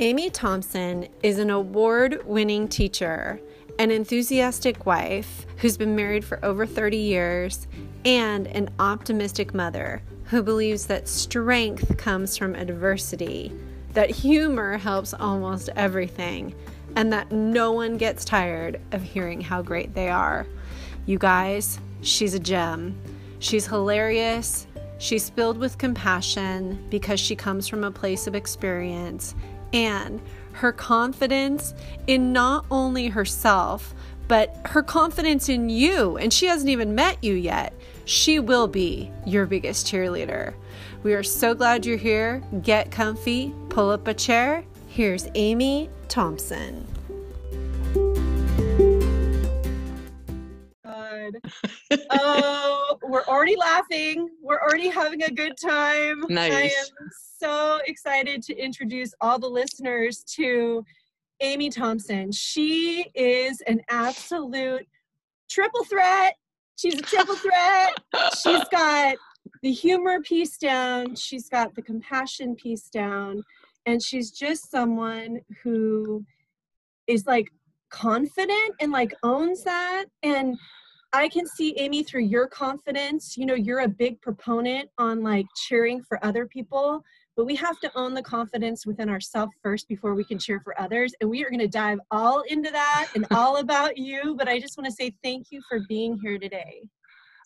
Amy Thompson is an award winning teacher, an enthusiastic wife who's been married for over 30 years, and an optimistic mother who believes that strength comes from adversity, that humor helps almost everything, and that no one gets tired of hearing how great they are. You guys, she's a gem. She's hilarious. She's filled with compassion because she comes from a place of experience and her confidence in not only herself, but her confidence in you. And she hasn't even met you yet. She will be your biggest cheerleader. We are so glad you're here. Get comfy, pull up a chair. Here's Amy Thompson. God. oh, we're already laughing. We're already having a good time. Nice. I am so excited to introduce all the listeners to Amy Thompson. She is an absolute triple threat. She's a triple threat. She's got the humor piece down, she's got the compassion piece down, and she's just someone who is like confident and like owns that. And I can see Amy through your confidence. You know, you're a big proponent on like cheering for other people, but we have to own the confidence within ourselves first before we can cheer for others. And we are going to dive all into that and all about you. But I just want to say thank you for being here today.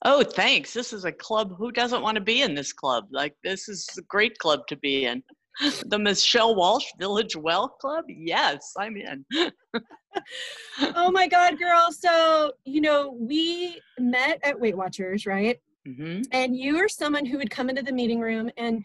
Oh, thanks. This is a club. Who doesn't want to be in this club? Like, this is a great club to be in. The Michelle Walsh Village Well Club? Yes, I'm in. oh my God, girl. So, you know, we met at Weight Watchers, right? Mm-hmm. And you were someone who would come into the meeting room and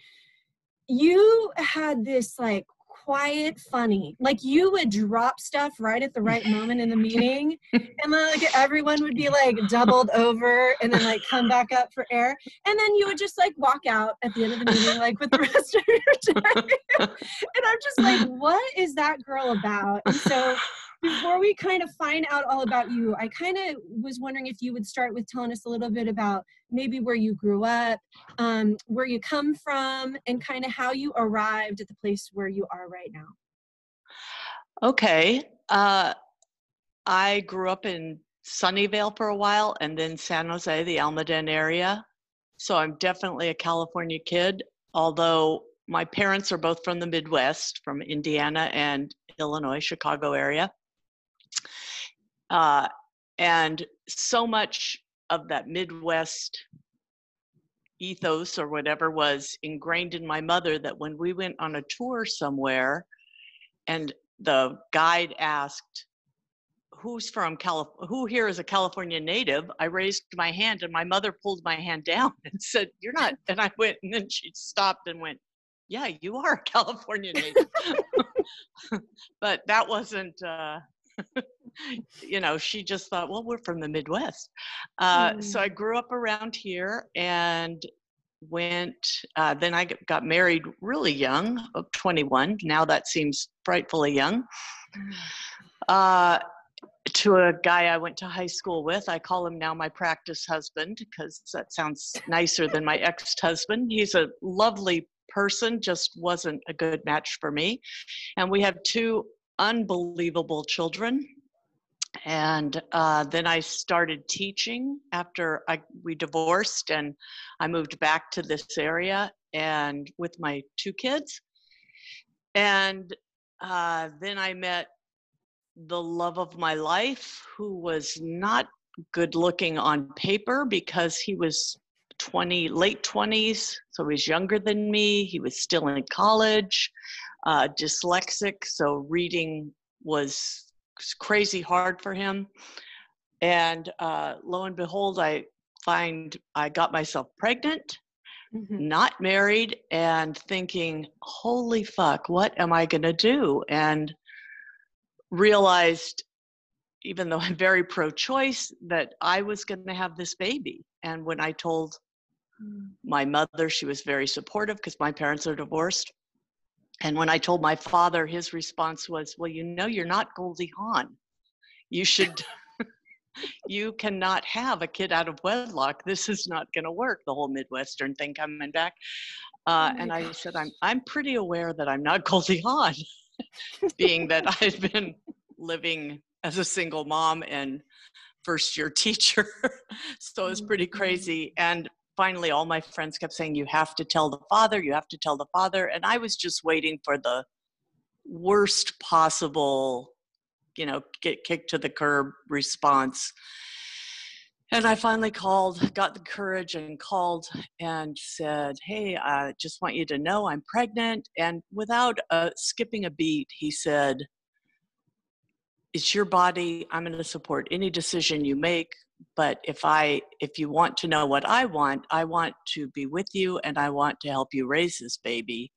you had this like quiet funny. Like you would drop stuff right at the right moment in the meeting and like everyone would be like doubled over and then like come back up for air. And then you would just like walk out at the end of the meeting like with the rest of your day. And i'm just like what is that girl about? And so before we kind of find out all about you, I kind of was wondering if you would start with telling us a little bit about maybe where you grew up, um, where you come from, and kind of how you arrived at the place where you are right now. Okay. Uh, I grew up in Sunnyvale for a while and then San Jose, the Almaden area. So I'm definitely a California kid, although my parents are both from the Midwest, from Indiana and Illinois, Chicago area. Uh, and so much of that Midwest ethos or whatever was ingrained in my mother that when we went on a tour somewhere and the guide asked, who's from California, who here is a California native? I raised my hand and my mother pulled my hand down and said, you're not. And I went, and then she stopped and went, yeah, you are a California native. but that wasn't, uh, you know, she just thought, well, we're from the Midwest. Uh, mm. So I grew up around here and went, uh, then I got married really young, 21. Now that seems frightfully young. Mm. Uh, to a guy I went to high school with. I call him now my practice husband because that sounds nicer than my ex husband. He's a lovely person, just wasn't a good match for me. And we have two unbelievable children. And uh, then I started teaching after I, we divorced, and I moved back to this area and with my two kids. And uh, then I met the love of my life, who was not good looking on paper because he was 20, late 20s, so he was younger than me. He was still in college uh, dyslexic, so reading was crazy hard for him. And uh, lo and behold, I find I got myself pregnant, mm-hmm. not married, and thinking, holy fuck, what am I going to do? And realized, even though I'm very pro choice, that I was going to have this baby. And when I told mm. my mother, she was very supportive because my parents are divorced. And when I told my father, his response was, Well, you know, you're not Goldie Hawn. You should, you cannot have a kid out of wedlock. This is not going to work, the whole Midwestern thing coming back. Uh, oh and I said, I'm, I'm pretty aware that I'm not Goldie Hawn. being that I've been living as a single mom and first year teacher. so it was pretty Mm-hmm. crazy. And finally, all my friends kept saying, You have to tell the father, you have to tell the father. And I was just waiting for the worst possible, you know, get kicked to the curb response. And I finally called, got the courage and called and said, Hey, I just want you to know I'm pregnant. And without uh, skipping a beat, he said, It's your body. I'm going to support any decision you make. But if I, if you want to know what I want, I want to be with you and I want to help you raise this baby.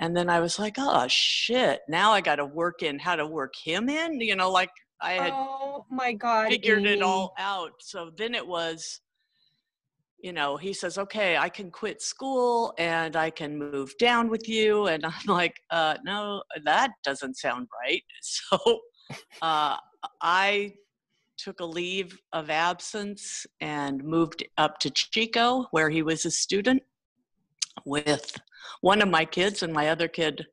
And then I was like, oh shit, now I got to work in how to work him in, you know, like I had Oh my God. figured it all out. So then it was, you know, he says, okay, I can quit school and I can move down with you. And I'm like, uh, no, that doesn't sound right. So uh, I took a leave of absence and moved up to Chico, where he was a student with one of my kids, and my other kid,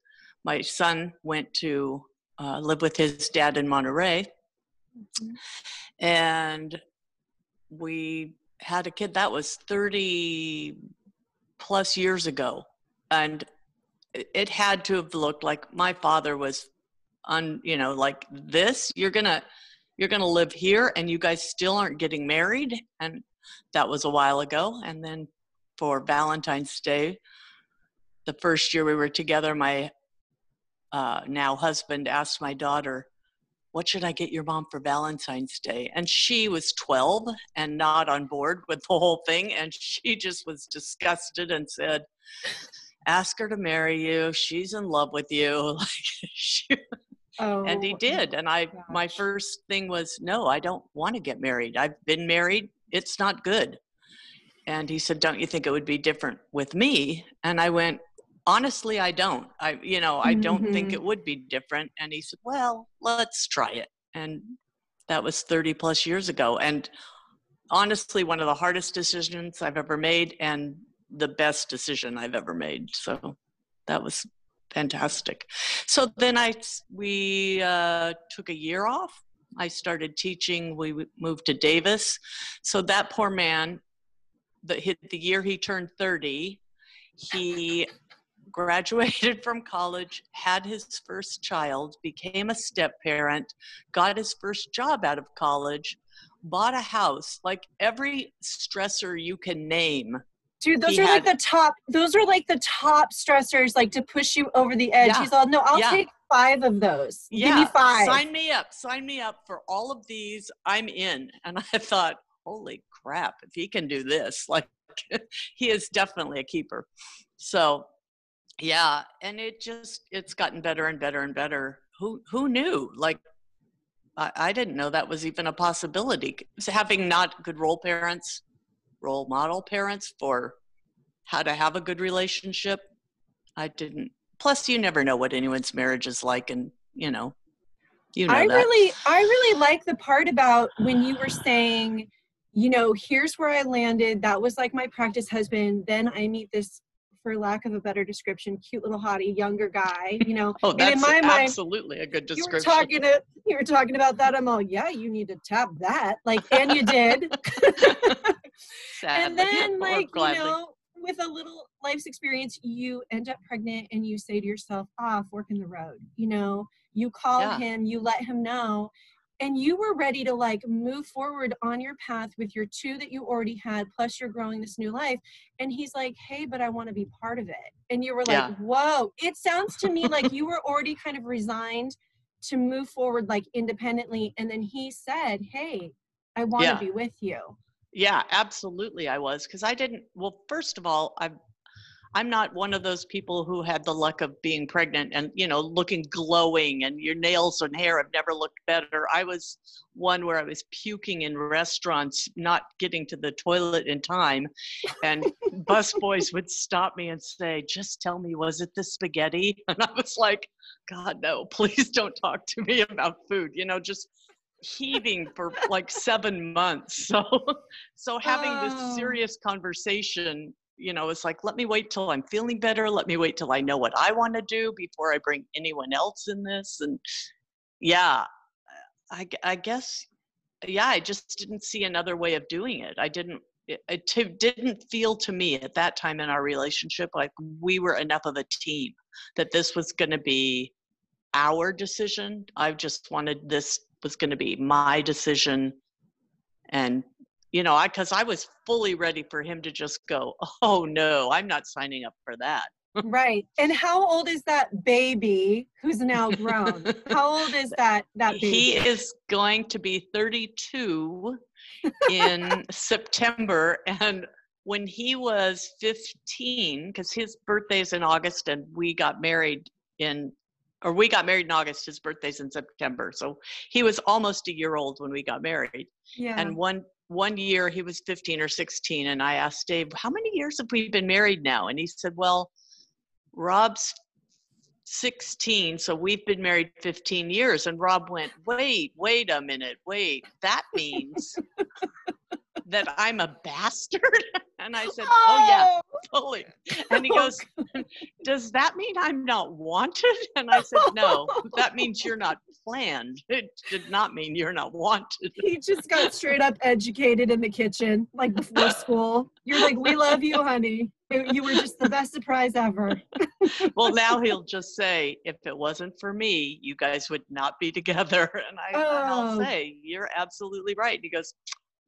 my son, went to uh, live with his dad in Monterey. Mhm. and we had a kid that was 30 plus years ago. And it- it had to have looked like my father was on you know like this. You're gonna you're gonna live here and you guys still aren't getting married and that was a while ago and then for valentine's day the first year we were together my uh, now husband asked my daughter what should I get your mom for Valentine's Day? And she was 12 and not on board with the whole thing. And she just was disgusted and said, Ask her to marry you. She's in love with you. Like, she, Oh, and he did. And I, my first thing was, No, I don't want to get married. I've been married. It's not good. And he said, Don't you think it would be different with me? And I went, honestly i don't i you know i don't think Mhm. it would be different and he said well let's try it and that was 30 plus years ago and honestly one of the hardest decisions i've ever made and the best decision i've ever made so that was fantastic. So then I we uh, took a year off. I started teaching. We moved to davis. So that poor man that hit the year he turned 30 he graduated from college, had his first child, became a step parent, got his first job out of college, bought a house, like every stressor you can name. Dude, those he are like the top. Those are like the top stressors, like to push you over the edge. Yeah. He's all, no, I'll Yeah. take five of those. Yeah. Give me five. sign me up, sign me up for all of these. I'm in. And I thought, holy crap, if he can do this, like he is definitely a keeper. So yeah, and it just it's gotten better and better and better. Who who knew? Like I, I didn't know that was even a possibility. So having not good role parents, role model parents for how to have a good relationship, I didn't. Plus, you never know what anyone's marriage is like, and you know, you know I that. really, I really like the part about when you were saying, you know, here's where I landed. That was like my practice husband. Then I meet this, for lack of a better description, cute little hottie, younger guy. You know, oh, and that's in my mind, absolutely a good description. you were talking to, you were talking about that. I'm all, yeah, you need to tap that. Like, and you did. Sadly, and then like you gladly. know with a little life's experience you end up pregnant and you say to yourself ah fork in the road you know you call Yeah. him you let him know and you were ready to like move forward on your path with your two that you already had plus you're growing this new life and he's like hey but i want to be part of it and you were like Yeah. whoa it sounds to me like you were already kind of resigned to move forward like independently and then he said hey i want to Yeah. be with you Yeah, absolutely I was because I didn't well first of all I'm I'm not one of those people who had the luck of being pregnant and you know looking glowing and your nails and hair have never looked better. I was one where I was puking in restaurants, not getting to the toilet in time and busboys would stop me and say, "Just tell me was it the spaghetti?" And I was like, "God no, please don't talk to me about food." You know, just heaving for like seven months. So, so having Oh. this serious conversation you know, it's like, let me wait till I'm feeling better. Let me wait till I know what I want to do before I bring anyone else in this. And yeah, I, I guess, yeah, I just didn't see another way of doing it. I didn't, it, it t- didn't feel to me at that time in our relationship like we were enough of a team that this was going to be our decision. I just wanted this was going to be my decision and you know, I because I was fully ready for him to just go, oh no, I'm not signing up for that. right. And how old is that baby who's now grown? how old is that that baby? He is going to be 32 in September and when he was 15 because his birthday's in August and we got married in or we got married in August his birthday's in September so he was almost a year old when we got married yeah. and one one year he was 15 or 16 and i asked dave how many years have we been married now? And he said well rob's 16 so we've been married 15 years. And rob went wait wait a minute wait that means that i'm a bastard. And i said oh yeah oh. totally. And he oh, goes does that mean i'm not wanted? And i said no that means you're not planned. It did not mean you're not wanted. He just got straight up educated in the kitchen like before school. You're like we love you honey. You were just the best surprise ever. Well now he'll just say if it wasn't for me you guys would not be together. And I, oh. I'll say you're absolutely right. And he goes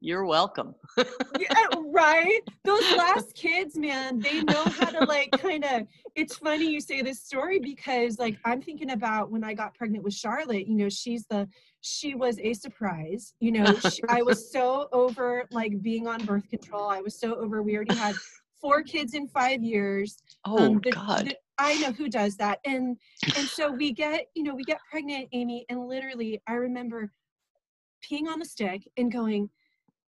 you're welcome. yeah, right? Those last kids, man, they know how to like kind of. It's funny you say this story because like I'm thinking about when I got pregnant with Charlotte. You know, she's the she was a surprise. You know, she, I was so over like being on birth control. I was so over. We already had four kids in five years. Oh um, the, God. The, I know who does that. And and so we get, you know, we get pregnant, Amy, and literally I remember peeing on the stick and going,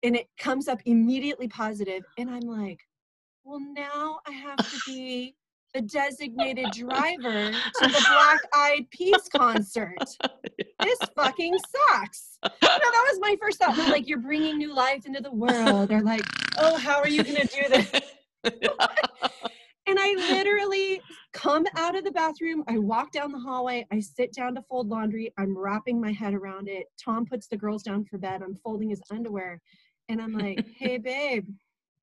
and it comes up immediately positive and i'm like well now i have to be the designated driver to the black eyed peas concert. This fucking sucks. You know, that was my first thought. Like you're bringing new life into the world. They're like oh how are you gonna do this? And i literally come out of the bathroom i walk down the hallway i sit down to fold laundry i'm wrapping my head around it. Tom puts the girls down for bed i'm folding his underwear and I'm like, hey, babe,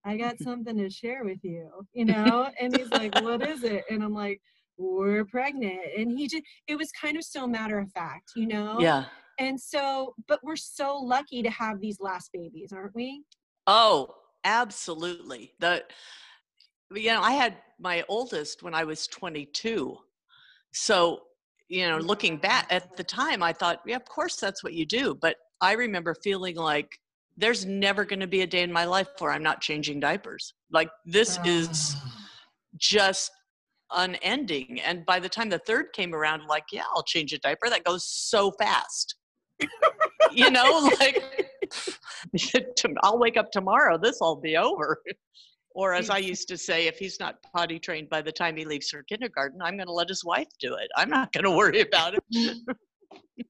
I got something to share with you, you know? And he's like, what is it? And I'm like, we're pregnant. And he just, it was kind of so matter of fact, you know? Yeah. And so, but we're so lucky to have these last babies, aren't we? Oh, absolutely. The, you know, I had my oldest when I was 22. So, you know, looking back at the time, I thought, yeah, of course that's what you do. But I remember feeling like there's never going to be a day in my life where I'm not changing diapers. Like this is ah. just unending. And by the time the third came around, like, yeah, I'll change a diaper. That goes so fast. you know, like I'll wake up tomorrow, this will be over. Or as I used to say, if he's not potty trained by the time he leaves for kindergarten, I'm going to let his wife do it. I'm not going to worry about it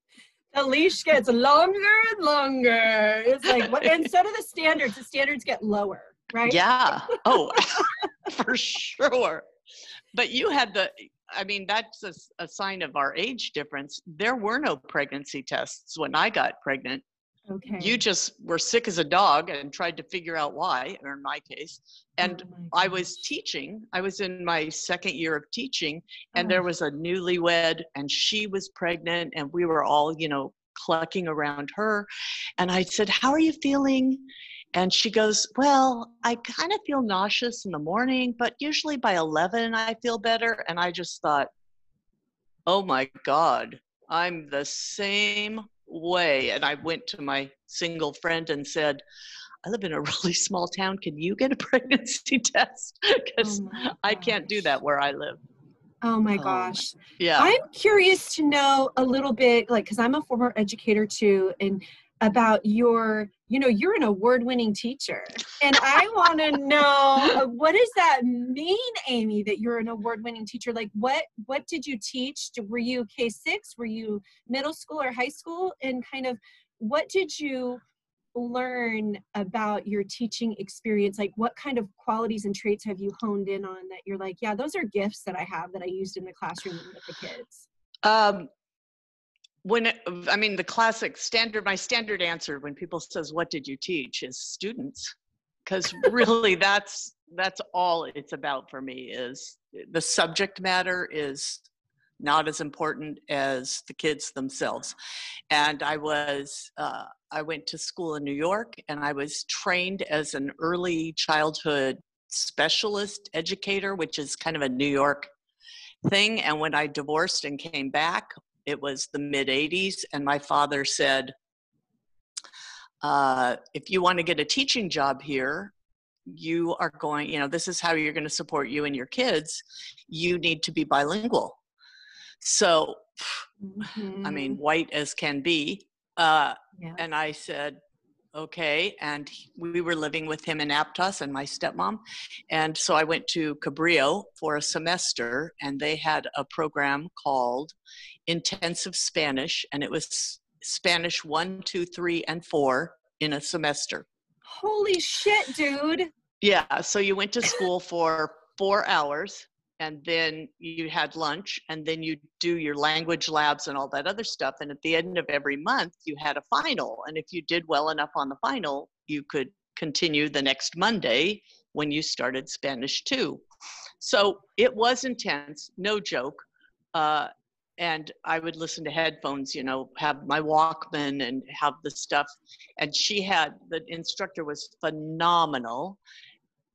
the leash gets longer and longer. It's like, what, and so do the standards. The standards get lower, right? Yeah. Oh, for sure. But you had the, I mean, that's a, a, sign of our age difference. There were no pregnancy tests when I got pregnant. Okay. You just were sick as a dog and tried to figure out why, or in my case. And oh my I was teaching. I was in my second year of teaching, and oh. there was a newlywed, and she was pregnant, and we were all, you know, clucking around her. And I said, How are you feeling? And she goes, Well, I kind of feel nauseous in the morning, but usually by 11 I feel better. And I just thought, Oh my God, I'm the same way. And I went to my single friend and said, I live in a really small town. Can you get a pregnancy test? Because oh I can't do that where I live. Oh my um, gosh. yeah. I'm curious to know a little bit, like, because I'm a former educator too, and about your, you know, you're an award winning teacher. And I want to know uh, what does that mean, Amy, that you're an award winning teacher? Like, what, what did you teach? Were you K 6? Were you middle school or high school? And kind of what did you, learn about your teaching experience? Like, what kind of qualities and traits have you honed in on that you're like, yeah, those are gifts that I have that I used in the classroom with the kids? Um, when it, I mean the classic standard, my standard answer when people says, "What did you teach?" is students, because really that's that's all it's about for me. Is the subject matter is not as important as the kids themselves. And I was, uh, I went to school in New York and I was trained as an early childhood specialist educator, which is kind of a New York thing. And when I divorced and came back, it was the mid 80s, and my father said, uh, if you want to get a teaching job here, you are going, you know, this is how you're going to support you and your kids. You need to be bilingual. So, mm-hmm. I mean, white as can be. Uh, yeah. And I said, okay. And we were living with him in Aptos and my stepmom. And so I went to Cabrillo for a semester, and they had a program called Intensive Spanish, and it was Spanish one, two, three, and four in a semester. Holy shit, dude. Yeah. So you went to school for four hours and then you had lunch and then you do your language labs and all that other stuff and at the end of every month you had a final and if you did well enough on the final you could continue the next monday when you started spanish 2 so it was intense no joke uh, and i would listen to headphones you know have my walkman and have the stuff. And she had the instructor was phenomenal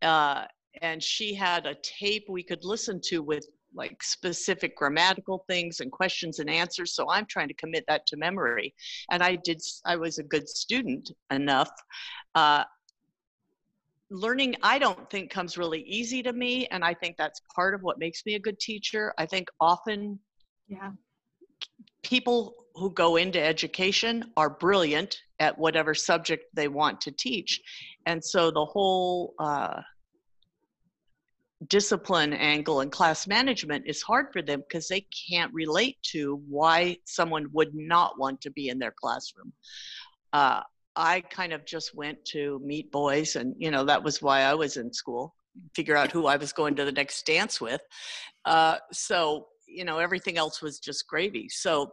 uh, and she had a tape we could listen to with like specific grammatical things and questions and answers. So i'm trying to commit that to memory. And i did i was a good student enough. Uh, learning i don't think comes really easy to me and i think that's part of what makes me a good teacher. I think often yeah people who go into education are brilliant at whatever subject they want to teach and so the whole uh, discipline angle and class management is hard for them because they can't relate to why someone would not want to be in their classroom. Uh, I kind of just went to meet boys, and you know that was why I was in school. Figure out who I was going to the next dance with. Uh, so you know everything else was just gravy. So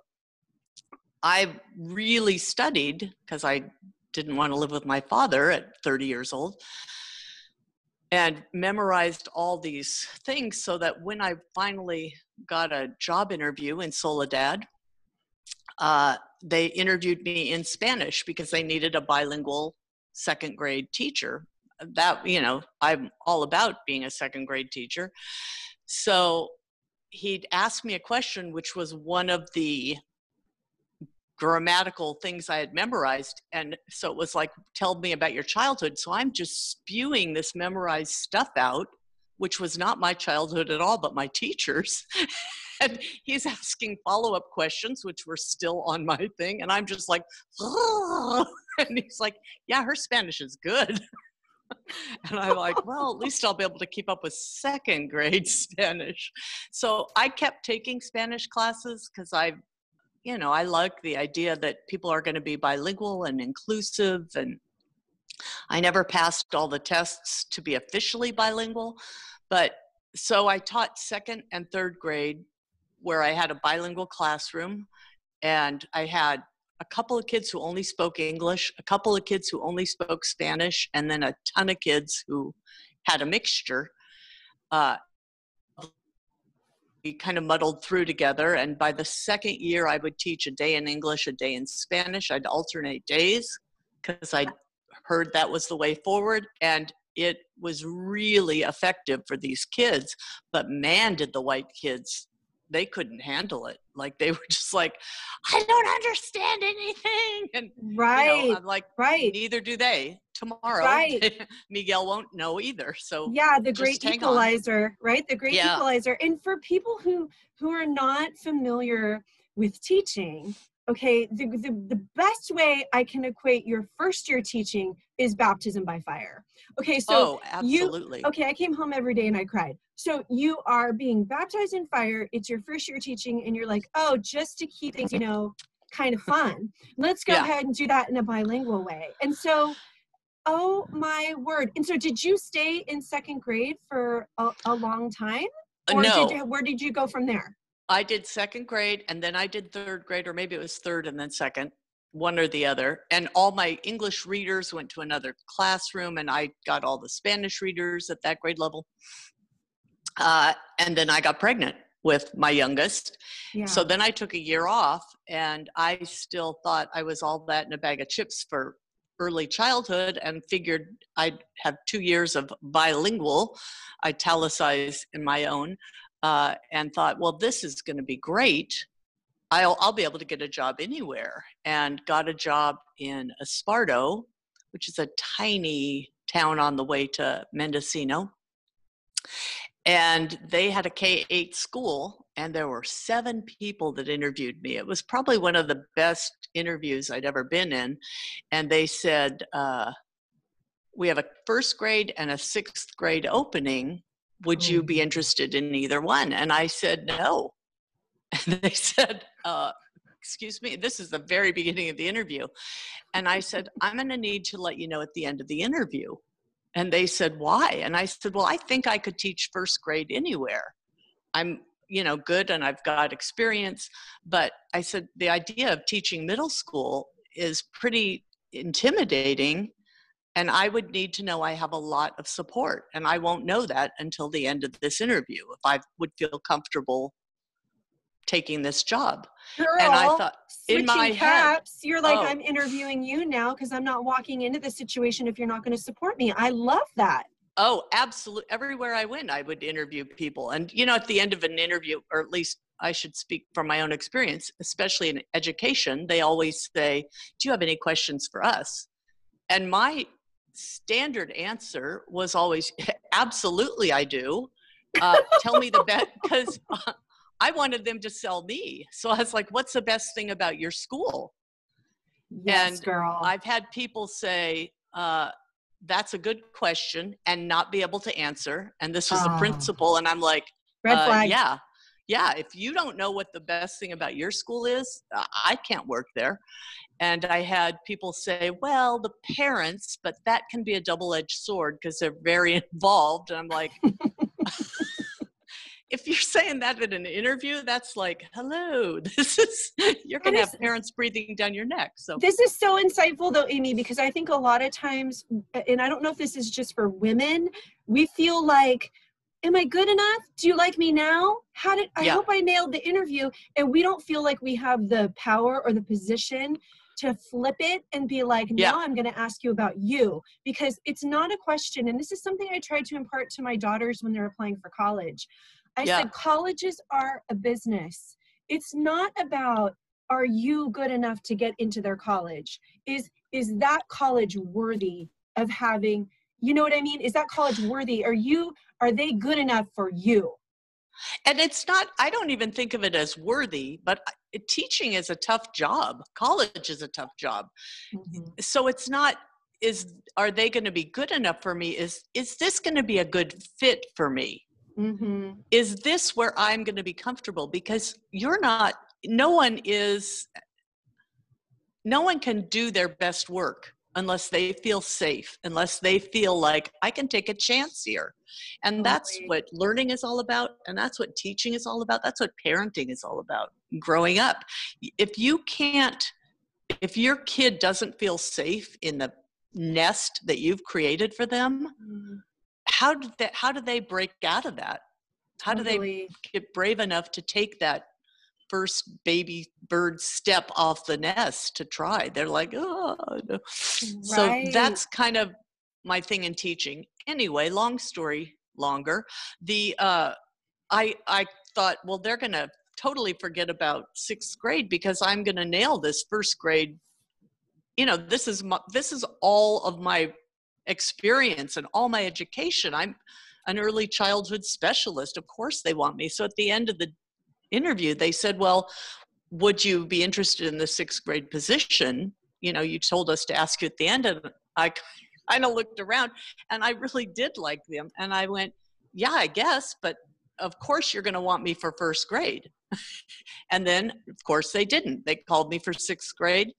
I really studied because I didn't want to live with my father at 30 years old and memorized all these things so that when I finally got a job interview in Soledad, uh, they interviewed me in Spanish because they needed a bilingual second grade teacher. That, you know, I'm all about being a second grade teacher. So he'd asked me a question, which was one of the grammatical things I had memorized. And so it was like, tell me about your childhood. So I'm just spewing this memorized stuff out, which was not my childhood at all, but my teacher's. and he's asking follow up questions, which were still on my thing. And I'm just like, oh. and he's like, yeah, her Spanish is good. and I'm like, well, at least I'll be able to keep up with second grade Spanish. So I kept taking Spanish classes because I you know, I like the idea that people are going to be bilingual and inclusive. And I never passed all the tests to be officially bilingual. But so I taught second and third grade where I had a bilingual classroom and I had a couple of kids who only spoke English, a couple of kids who only spoke Spanish, and then a ton of kids who had a mixture. Uh, we kind of muddled through together. And by the second year, I would teach a day in English, a day in Spanish. I'd alternate days because I heard that was the way forward. And it was really effective for these kids. But man, did the white kids they couldn't handle it. Like they were just like, I don't understand anything. And right, you know, I'm like, right. Neither do they. Tomorrow, right. Miguel won't know either. So yeah, the great equalizer, on. right? The great yeah. equalizer. And for people who who are not familiar with teaching, okay the, the, the best way i can equate your first year teaching is baptism by fire okay so oh, absolutely. you okay i came home every day and i cried so you are being baptized in fire it's your first year teaching and you're like oh just to keep things you know kind of fun. Let's go Yeah. ahead and do that in a bilingual way. And so, oh my word. And so, did you stay in second grade for a, a long time? Or no, did you, where did you go from there? I did second grade and then I did third grade, or maybe it was third and then second, one or the other. And all my English readers went to another classroom, and I got all the Spanish readers at that grade level. Uh, and then I got pregnant with my youngest. Yeah. So then I took a year off, and I still thought I was all that in a bag of chips for early childhood and figured I'd have two years of bilingual, italicize in my own, uh, and thought, well, this is going to be great. I'll, I'll be able to get a job anywhere, and got a job in Esparto, which is a tiny town on the way to Mendocino. And they had a K 8 school, and there were seven people that interviewed me. It was probably one of the best interviews I'd ever been in. And they said, uh, We have a first grade and a sixth grade opening. Would you be interested in either one? And I said, No. And they said, uh, Excuse me, this is the very beginning of the interview. And I said, I'm going to need to let you know at the end of the interview. And they said, Why? And I said, Well, I think I could teach first grade anywhere. I'm, you know, good and I've got experience. But I said, The idea of teaching middle school is pretty intimidating. And I would need to know I have a lot of support. And I won't know that until the end of this interview if I would feel comfortable taking this job. Girl, and I thought, in my head, caps, you're like, oh. I'm interviewing you now because I'm not walking into the situation if you're not going to support me. I love that. Oh, absolutely. Everywhere I went, I would interview people. And, you know, at the end of an interview, or at least I should speak from my own experience, especially in education, they always say, Do you have any questions for us? And my standard answer was always, Absolutely, I do. Uh, tell me the best, because I wanted them to sell me. So I was like, What's the best thing about your school? Yes, And girl. I've had people say, uh, that's a good question and not be able to answer. And this was the Ah. principal. And I'm like, Red uh, flag. yeah. Yeah. If you don't know what the best thing about your school is, uh, I can't work there. And I had people say, well, the parents, but that can be a double edged sword because they're very involved. And I'm like, if you're saying that in an interview, that's like, hello, this is, you're going to have parents breathing down your neck. So, This is so insightful though, Amy, because I think a lot of times, and I don't know if this is just for women, we feel like, am I good enough? Do you like me now? How did I Yeah. hope I nailed the interview? And we don't feel like we have the power or the position to flip it and be like, Yeah. now I'm going to ask you about you because it's not a question. And this is something I tried to impart to my daughters when they're applying for college. I Yeah. said, colleges are a business. It's not about are you good enough to get into their college? Is is that college worthy of having you know what I mean? Is that college worthy? Are you are they good enough for you? and it's not i don't even think of it as worthy but teaching is a tough job. College is a tough job. So it's not is are they going to be good enough for me? Is is this going to be a good fit for me? Mm-hmm. is this where i'm going to be comfortable? Because you're not no one is no one can do their best work unless they feel safe unless they feel like i can take a chance here. And that's what learning is all about and that's what teaching is all about that's what parenting is all about growing up. If you can't if your kid doesn't feel safe in the nest that you've created for them mm-hmm. how did they how do they break out of that? How do they get brave enough to take that first baby bird step off the nest to try. They're like oh no." so that's kind of my thing in teaching. Anyway long story longer. The uh i i thought well they're gonna totally forget about sixth grade because i'm gonna nail this first grade. You know this is my, this is all of my experience and all my education. I'm an early childhood specialist. Of course they want me. So at the end of the interview they said well would you be interested in the sixth grade position you know you told us to ask you at the end and i kind of looked around and i really did like them and i went yeah i guess but of course you're going to want me for first grade. and then, of course, they didn't. They called me for sixth grade.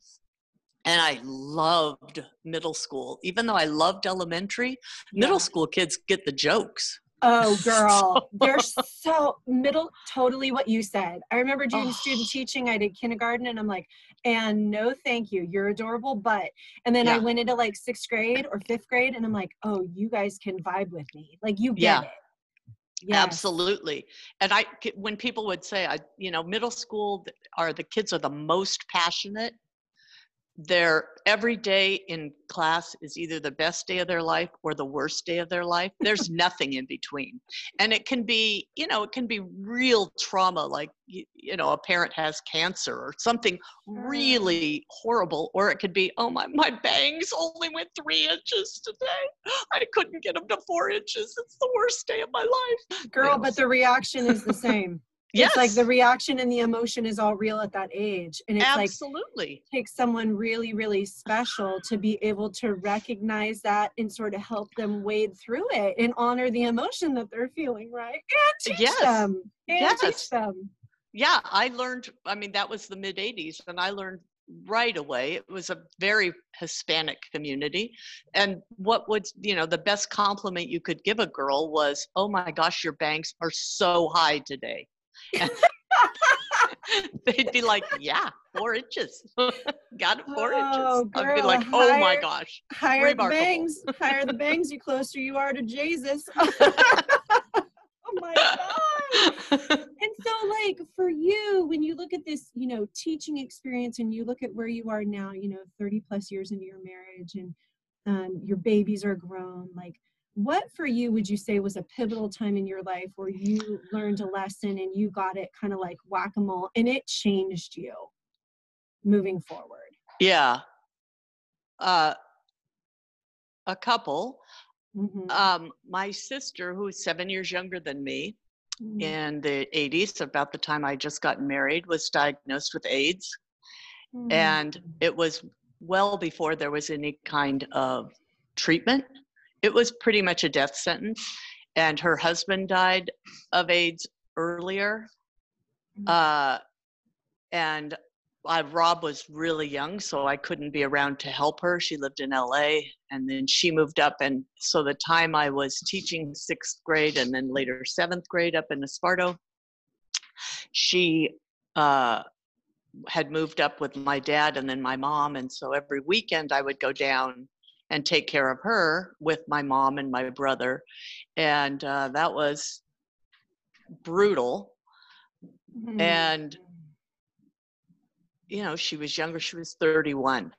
And I loved middle school. Even though I loved elementary, middle school kids get the jokes. Oh, girl, they're so middle. Totally what you said. I remember doing Oh. student teaching. I did kindergarten, and I'm like, and no, thank you. You're adorable, but. And then I went into like sixth grade or fifth grade, and I'm like, oh, you guys can vibe with me. Like you get Yeah. it. Yes. Absolutely. And I, when people would say, I, you know, middle school are the kids are the most passionate. Their every day in class is either the best day of their life or the worst day of their life. There's nothing in between. And it can be, you know, it can be real trauma, like, you, you know, a parent has cancer or something mm. really horrible. Or it could be, oh, my, my bangs only went three inches today. I couldn't get them to four inches. It's the worst day of my life. Girl, but the reaction is the same. Yes. It's like the reaction and the emotion is all real at that age. And it's like Absolutely. takes someone really, really special to be able to recognize that and sort of help them wade through it and honor the emotion that they're feeling, right? And teach Yes. them. And Yes. teach them. Yeah, I learned, I mean, that was the mid 80s, and I learned right away. It was a very Hispanic community. And what would, you know, the best compliment you could give a girl was, oh my gosh, your bangs are so high today. They'd be like, yeah, four inches. Got it four Oh, inches. I'd be like, oh my gosh. Higher Remarkable. the bangs, higher the bangs, you closer you are to Jesus. oh my God. And so, like, for you, when you look at this, you know, teaching experience and you look at where you are now, you know, 30 plus years into your marriage and um, your babies are grown, like, what for you would you say was a pivotal time in your life where you learned a lesson and you got it kind of like whack a mole and it changed you moving forward? yeah. Uh, a couple. Mhm. Um, my sister, who's seven years younger than me, Mhm. in the 80s, about the time I just got married, was diagnosed with AIDS. And Mhm. it was well before there was any kind of treatment. It was pretty much a death sentence. And her husband died of AIDS earlier. Mhm. Uh, and I, Rob was really young, so I couldn't be around to help her. She lived in LA, and then she moved up. And so the time I was teaching sixth grade and then later seventh grade up in Esparto, she uh, had moved up with my dad and then my mom. And so every weekend I would go down and take care of her with my mom and my brother. And uh, that was brutal. Mhm. and- You know, she was younger, she was 31.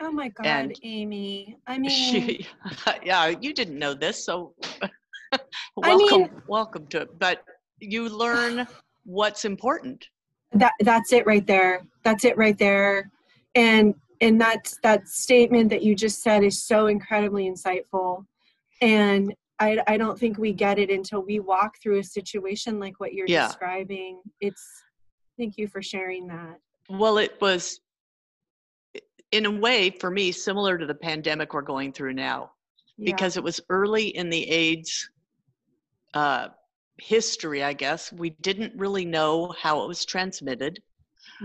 oh my God, and Amy. I mean, She, yeah, you didn't know this, so I welcome, mean- welcome to it. But you learn what's important. that that's it right there that's it right there and and that's that statement that you just said is so incredibly insightful and i i don't think we get it until we walk through a situation like what you're Yeah. describing it's thank you for sharing that Well, it was, in a way, for me, similar to the pandemic we're going through now. Yeah. because it was early in the AIDS uh, history, I guess. We didn't really know how it was transmitted.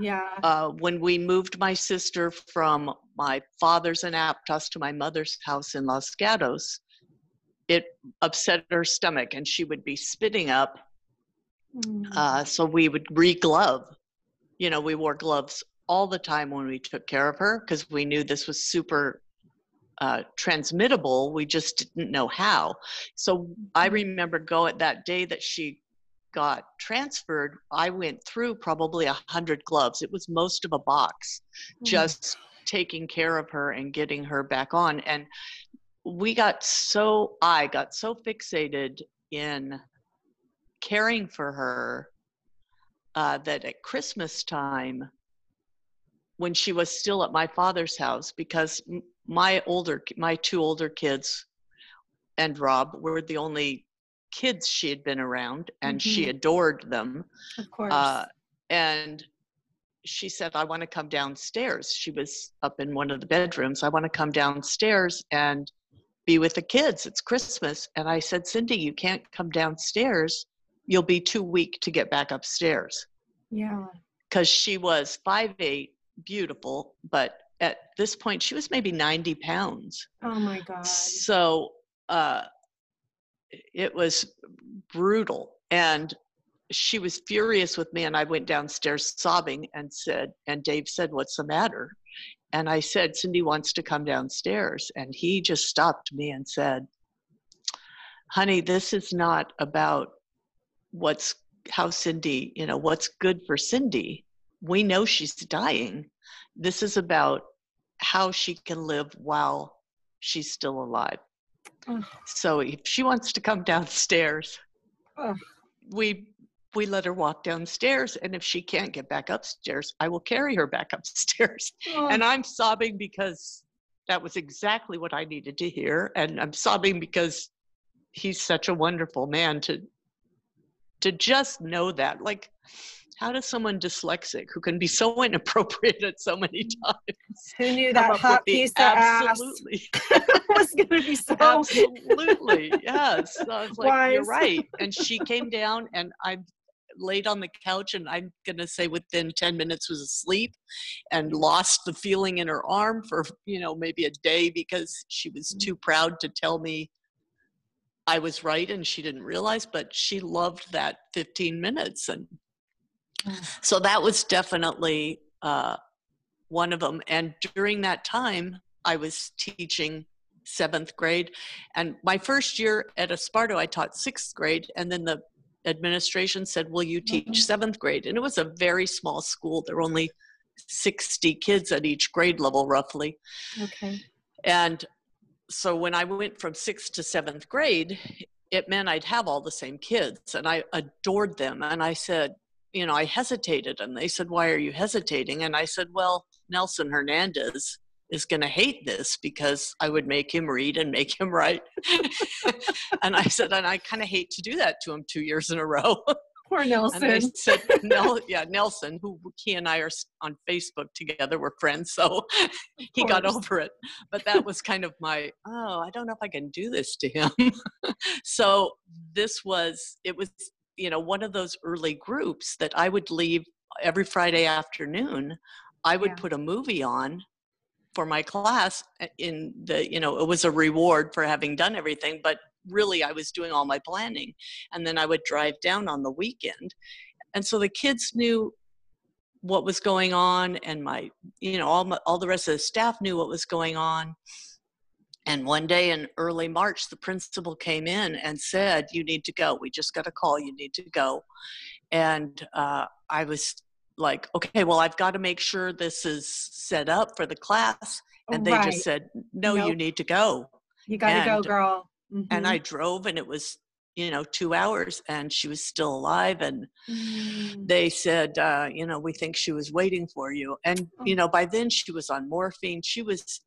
Yeah Uh, when we moved my sister from my father's in Aptos to my mother's house in Los Gatos, it upset her stomach and she would be spitting up. Mm. Uh, so we would re glove. You know, we wore gloves all the time when we took care of her because we knew this was super uh, transmittable. We just didn't know how. So I Mhm. remember go at that day that she got transferred. I went through probably a hundred gloves. It was most of a box, Mm. just taking care of her and getting her back on. And we got so I got so fixated in caring for her uh, that at Christmas time, when she was still at my father's house, because my older, my two older kids and Rob were the only kids she had been around, and she Mhm. adored them. of course Uh, and she said, I want to come downstairs. She was up in one of the bedrooms. I want to come downstairs and be with the kids. It's Christmas. And I said, Cindy, you can't come downstairs you'll be too weak to get back upstairs. Yeah. Because she was five eight, beautiful, but at this point she was maybe 90 pounds. Oh my God. So uh, it was brutal. And she was furious with me. And I went downstairs sobbing and said, and Dave said, What's the matter? And I said, Cindy wants to come downstairs. And he just stopped me and said, Honey, this is not about what's how Cindy, you know, what's good for Cindy. We know she's dying. This is about how she can live while she's still alive. Ugh. So if she wants to come downstairs, Ugh. we we let her walk downstairs and if she can't get back upstairs, I will carry her back upstairs. And I'm sobbing because that was exactly what I needed to hear and I'm sobbing because he's such a wonderful man to to just know that like how does someone dyslexic who can be so inappropriate at so many mm. times who knew that hot the piece of absolutely was going to be so. Absolutely, yes. So I was like, you're right. And she came down, and I laid on the couch, and I'm gonna say within ten minutes was asleep, and mm. lost the feeling in her arm for you know maybe a day because she was mm. too proud to tell me I was right, and she didn't realize. But she loved that 15 minutes, and so that was definitely uh, one of them. And during that time, I was teaching seventh grade. And my first year at Esparto, I taught sixth grade. And then the administration said, Will you teach Mhm. seventh grade? And it was a very small school. There were only 60 kids at each grade level, roughly. Okay. And so when I went from sixth to seventh grade, it meant I'd have all the same kids, and I adored them. And I said, you know, I hesitated, and they said, Why are you hesitating? And I said, Well, Nelson Hernandez is going to hate this because I would make him read and make him write. and I said, And I kind of hate to do that to him two years in a row. Poor And they Nelson. said, Nel, yeah, Nelson, who he and I are on Facebook together, we're friends, so he got over it. But that was kind of my, oh, I don't know if I can do this to him. so this was, it was, you know, one of those early groups that I would leave every Friday afternoon. I would Yeah. put a movie on for my class uh, in the, you know, it was a reward for having done everything, but really I was doing all my planning and then I would drive down on the weekend. And so the kids knew what was going on and my you know all my, all the rest of the staff knew what was going on. And one day in early March the principal came in and said you need to go. We just got a call you need to go. And uh, I was like okay well I've got to make sure this is set up for the class and they Right. just said no you need to go You got to go, girl. and Mhm. I drove and it was you know two hours and she was still alive and Mm. they said uh, you know we think she was waiting for you and you Oh. know by then she was on morphine she was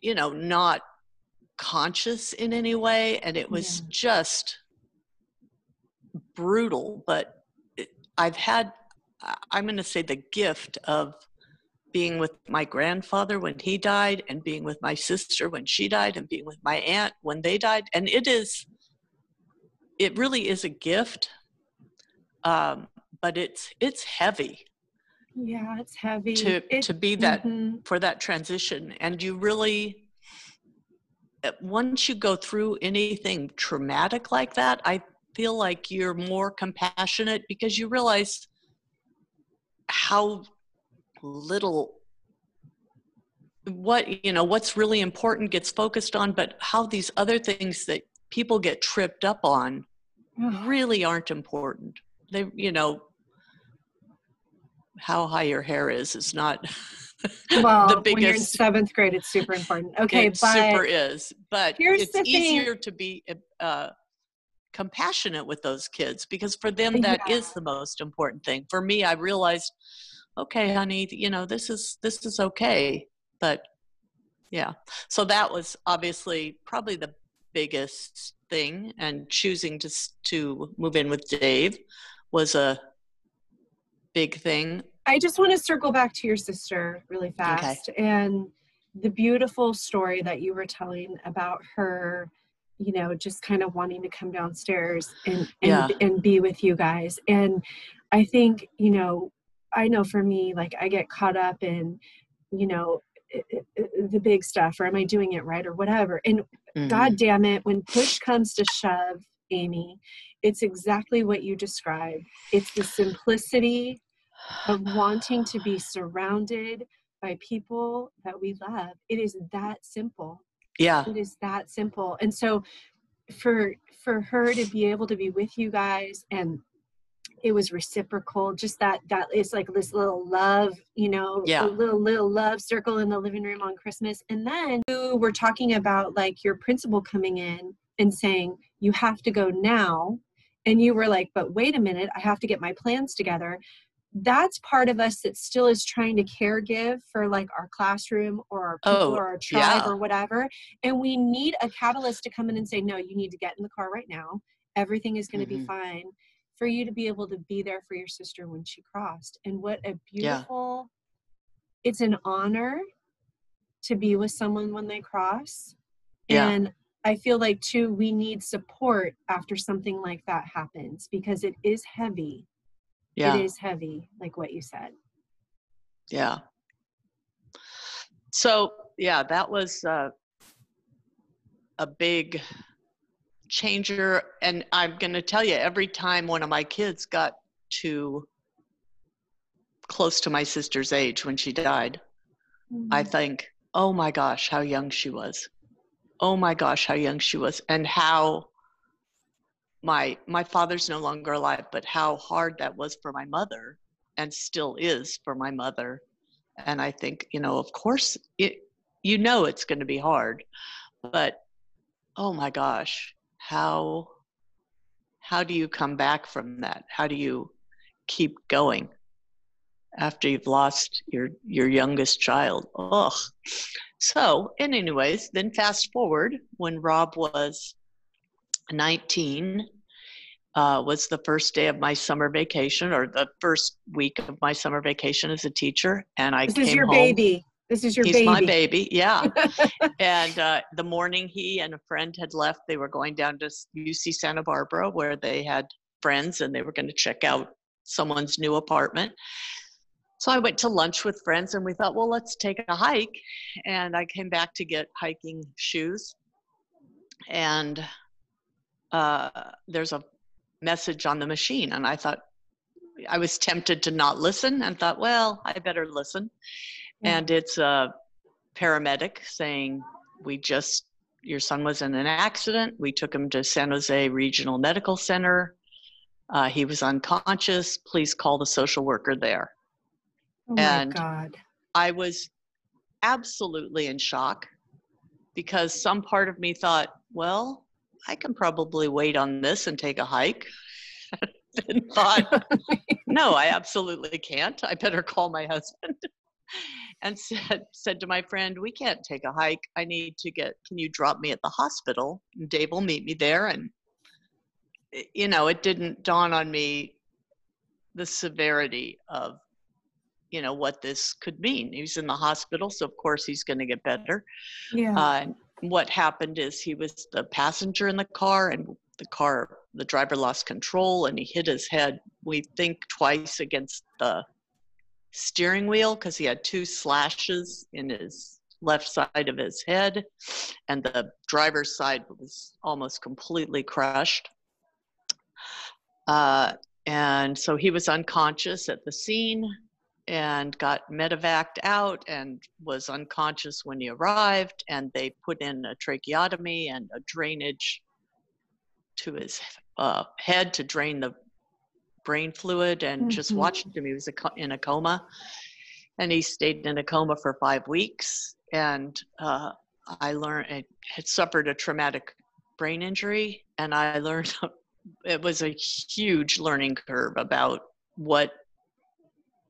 you know not conscious in any way and it was Yeah. just brutal but it, i've had i'm going to say the gift of being with my grandfather when he died and being with my sister when she died and being with my aunt when they died and it is it really is a gift um, but it's it's heavy Yeah, it's heavy. to It- to be that mhm. for that transition and you really uh, once you go through anything traumatic like that i feel like you're more compassionate because you realize how little what you know what's really important gets focused on but how these other things that people get tripped up on really aren't important they you know how high your hair is is not Well, the biggest. when you're in seventh grade, it's super important. Okay, it but super is but here's it's the thing- easier to be uh, compassionate with those kids because for them that is Yeah. the most important thing for me i realized okay honey you know this is this is okay but yeah so that was obviously probably the biggest thing and choosing to to move in with dave was a big thing I just want to circle back to your sister really fast and the beautiful story that you were telling about her you know just kind of wanting to come downstairs and and, Yeah. and be with you guys and i think you know i know for me like i get caught up in you know the big stuff or am i doing it right or whatever and Mhm. god damn it when push comes to shove amy it's exactly what you described it's the simplicity of wanting to be surrounded by people that we love. It is that simple. Yeah. It is that simple. And so for for her to be able to be with you guys and it was reciprocal just that that is like this little love you know Yeah. a little little love circle in the living room on christmas. And then you were talking about like your principal coming in and saying you have to go now. And you were like but wait a minute. I have to get my plans together that's part of us that still is trying to care give for like our classroom or our people Oh, or our tribe yeah. or whatever and we need a catalyst to come in and say no you need to get in the car right now everything is going to Mhm. be fine for you to be able to be there for your sister when she crossed and what a beautiful it's an honor to be with someone when they cross Yeah. and i feel like too we need support after something like that happens because it is heavy yeah it is heavy like what you said Yeah. So yeah, that was uh, a big changer, and I'm going to tell you, every time one of my kids got to close to my sister's age when she died, I think, oh my gosh, how young she was. Oh my gosh, how young she was, and how my my father's no longer alive, but how hard that was for my mother, and still is for my mother. And I think, you know, of course, it you know it's going to be hard, but oh my gosh, how how do you come back from that? How do you keep going after you've lost your your youngest child? Ugh. So, in anyways, then fast forward when Rob was 19 uh, was the first day of my summer vacation or the first week of my summer vacation as a teacher and i this came is your home. baby. This is your he's baby my baby. yeah. And uh, the morning he and a friend had left they were going down to uc santa barbara where they had friends and they were going to check out someone's new apartment. So i went to lunch with friends and we thought well let's take a hike. And i came back to get hiking shoes. And uh, there's a message on the machine and i thought i was tempted to not listen and thought well i better listen. Yeah. and it's a paramedic saying we just your son was in an accident. We took him to san jose regional medical center. Uh, he was unconscious. Please call the social worker there. Oh my and- god. I was absolutely in shock because some part of me thought well i can probably wait on this and take a hike. Then thought. No i absolutely can't. I better call my husband and said said to my friend we can't take a hike. I need to get can you drop me at the hospital? And dave will meet me there. And eh, you know it didn't dawn on me the severity of you know what this could mean. He's in the hospital so of course he's going to get better. Yeah. Uh, what happened is he was the passenger in the car and the car the driver lost control and he hit his head we think twice against the steering wheel because he had two slashes in his left side of his head and the driver's side was almost completely crushed. Uh, and so he was unconscious at the scene and got medevaced out and was unconscious when he arrived and they put in a tracheotomy and a drainage to his uh, head to drain the brain fluid and just Mhm. watched him he was a co- in a coma and he stayed in a coma for five weeks and uh, i learned i had suffered a traumatic brain injury and i learned it was a huge learning curve about what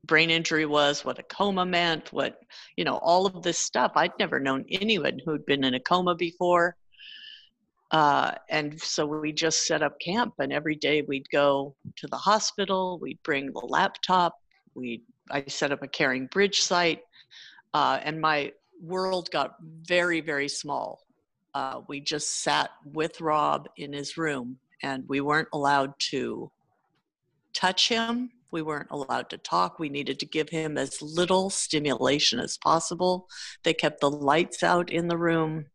brain injury was, what a coma meant, what, you know, all of this stuff. I'd never known anyone who'd been in a coma before. Uh, and so we just set up camp, and every day we'd go to the hospital, we'd bring the laptop, we I set up a caring bridge site, uh, and my world got very, very small uh, we just sat with Rob in his room and we weren't allowed to touch him. We weren't allowed to talk. We needed to give him as little stimulation as possible. They kept the lights out in the room.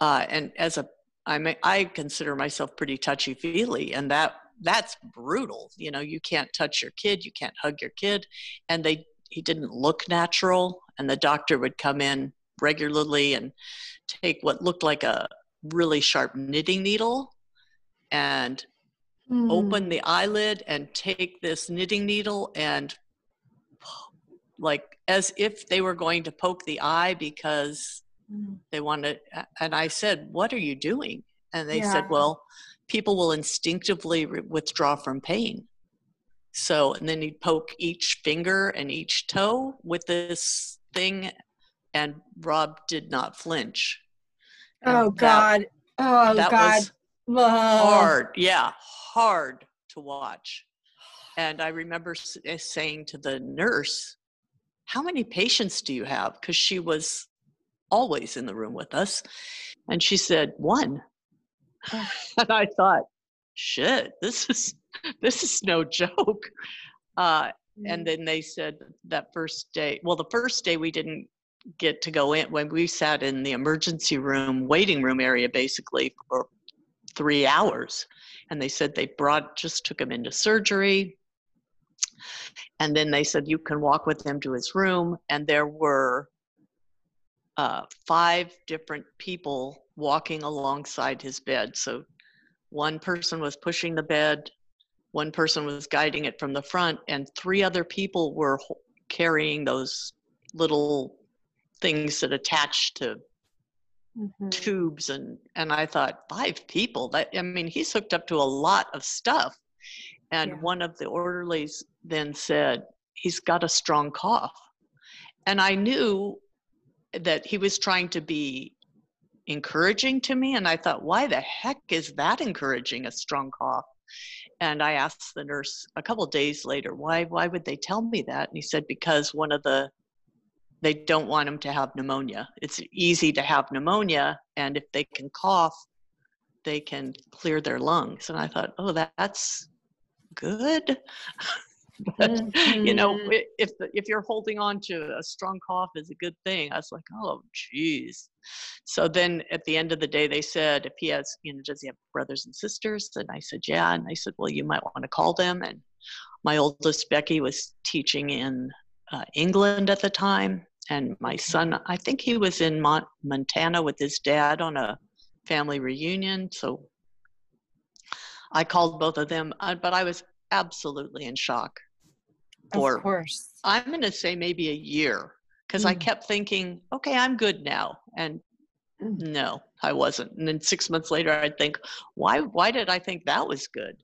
Uh, and as a, I mean, I consider myself pretty touchy feely, and that that's brutal. You know, you can't touch your kid, you can't hug your kid, and they he didn't look natural. And the doctor would come in regularly and take what looked like a really sharp knitting needle and mm. open the eyelid and take this knitting needle and like as if they were going to poke the eye because mm. they wanted and i said what are you doing? And they yeah. said well people will instinctively re- withdraw from pain. So and then he'd poke each finger and each toe with this thing and rob did not flinch. Oh and god. That, oh that god. was hard. Yeah hard to watch. And i remember eh, saying to the nurse how many patients do you have? Because she was always in the room with us. And she said one. And i thought shit this is this is no joke. Uh, and mm. then they said that first day well the first day we didn't get to go in when we sat in the emergency room waiting room area basically for three hours. And they said they brought, just took him into surgery. And then they said, you can walk with him to his room. And there were uh, five different people walking alongside his bed. So one person was pushing the bed, one person was guiding it from the front, and three other people were carrying those little things that attach to mm-hmm. tubes and and I thought five people that I mean he's hooked up to a lot of stuff and yeah. one of the orderlies then said he's got a strong cough and I knew that he was trying to be encouraging to me and I thought why the heck is that encouraging a strong cough and I asked the nurse a couple days later why why would they tell me that and he said because one of the they don't want them to have pneumonia. It's easy to have pneumonia, and if they can cough, they can clear their lungs. And I thought, oh, that, that's good. but mm-hmm. you know, mm-hmm. if if you're holding on to a strong cough is a good thing. I was like, oh, geez. So then at the end of the day, they said, if he has, you know, does he have brothers and sisters? And I said, yeah. And I said, well, you might want to call them. And my oldest Becky was teaching in uh, England at the time, and my son i think he was in Mont- montana with his dad on a family reunion so i called both of them uh, but i was absolutely in shock for of course i'm going to say maybe a year because mm. i kept thinking okay i'm good now and mm. no i wasn't and then six months later i'd think why why did i think that was good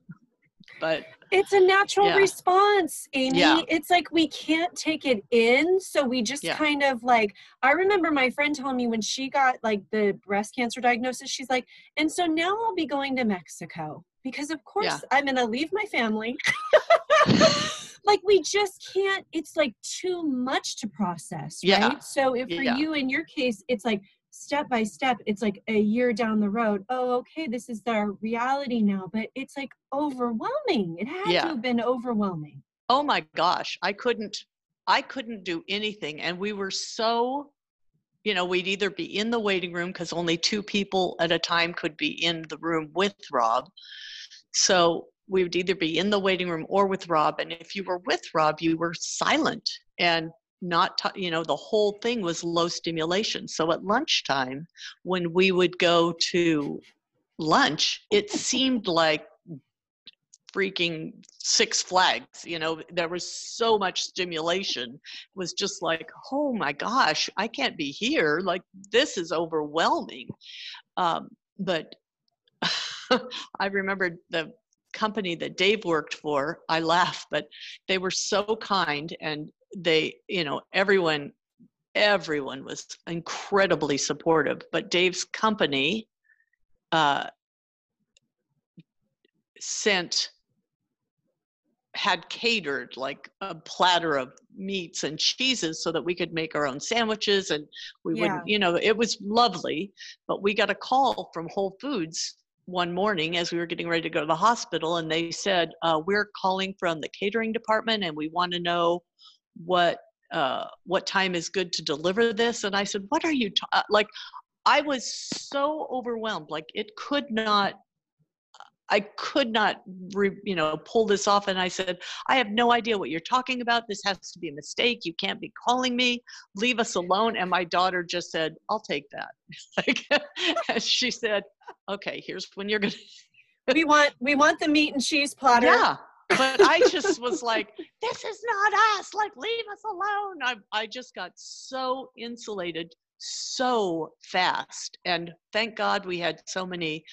but it's a natural yeah. response amy yeah. it's like we can't take it in so we just yeah. kind of like i remember my friend telling me when she got like the breast cancer diagnosis she's like and so now i'll be going to mexico because of course i'm gonna leave my family like we just can't it's like too much to process right so if for you in your case it's like step by step it's like a year down the road oh okay this is our reality now but it's like overwhelming. It had yeah. to have been overwhelming. Oh my gosh i couldn't i couldn't do anything and we were so you know we'd either be in the waiting room because only two people at a time could be in the room with rob. So we would either be in the waiting room or with rob and if you were with rob you were silent and not t- you know the whole thing was low stimulation. So at lunchtime when we would go to lunch it seemed like freaking six flags you know there was so much stimulation. It was just like oh my gosh i can't be here. Like this is overwhelming. Um, but i remember the company that dave worked for i laugh but they were so kind and they you know everyone everyone was incredibly supportive but dave's company uh, sent had catered like a platter of meats and cheeses so that we could make our own sandwiches and we Yeah. would you know it was lovely but we got a call from whole foods one morning as we were getting ready to go to the hospital and they said uh, we're calling from the catering department and we want to know what uh, what time is good to deliver this and i said what are you ta-? like i was so overwhelmed like it could not I could not, re, you know, pull this off. And I said, I have no idea what you're talking about. This has to be a mistake. You can't be calling me. Leave us alone. And my daughter just said, I'll take that. like, she said, okay, here's when you're going to. we want we want the meat and cheese platter. Yeah. But I just was like, this is not us. Like, leave us alone. I, I just got so insulated so fast. And thank God we had so many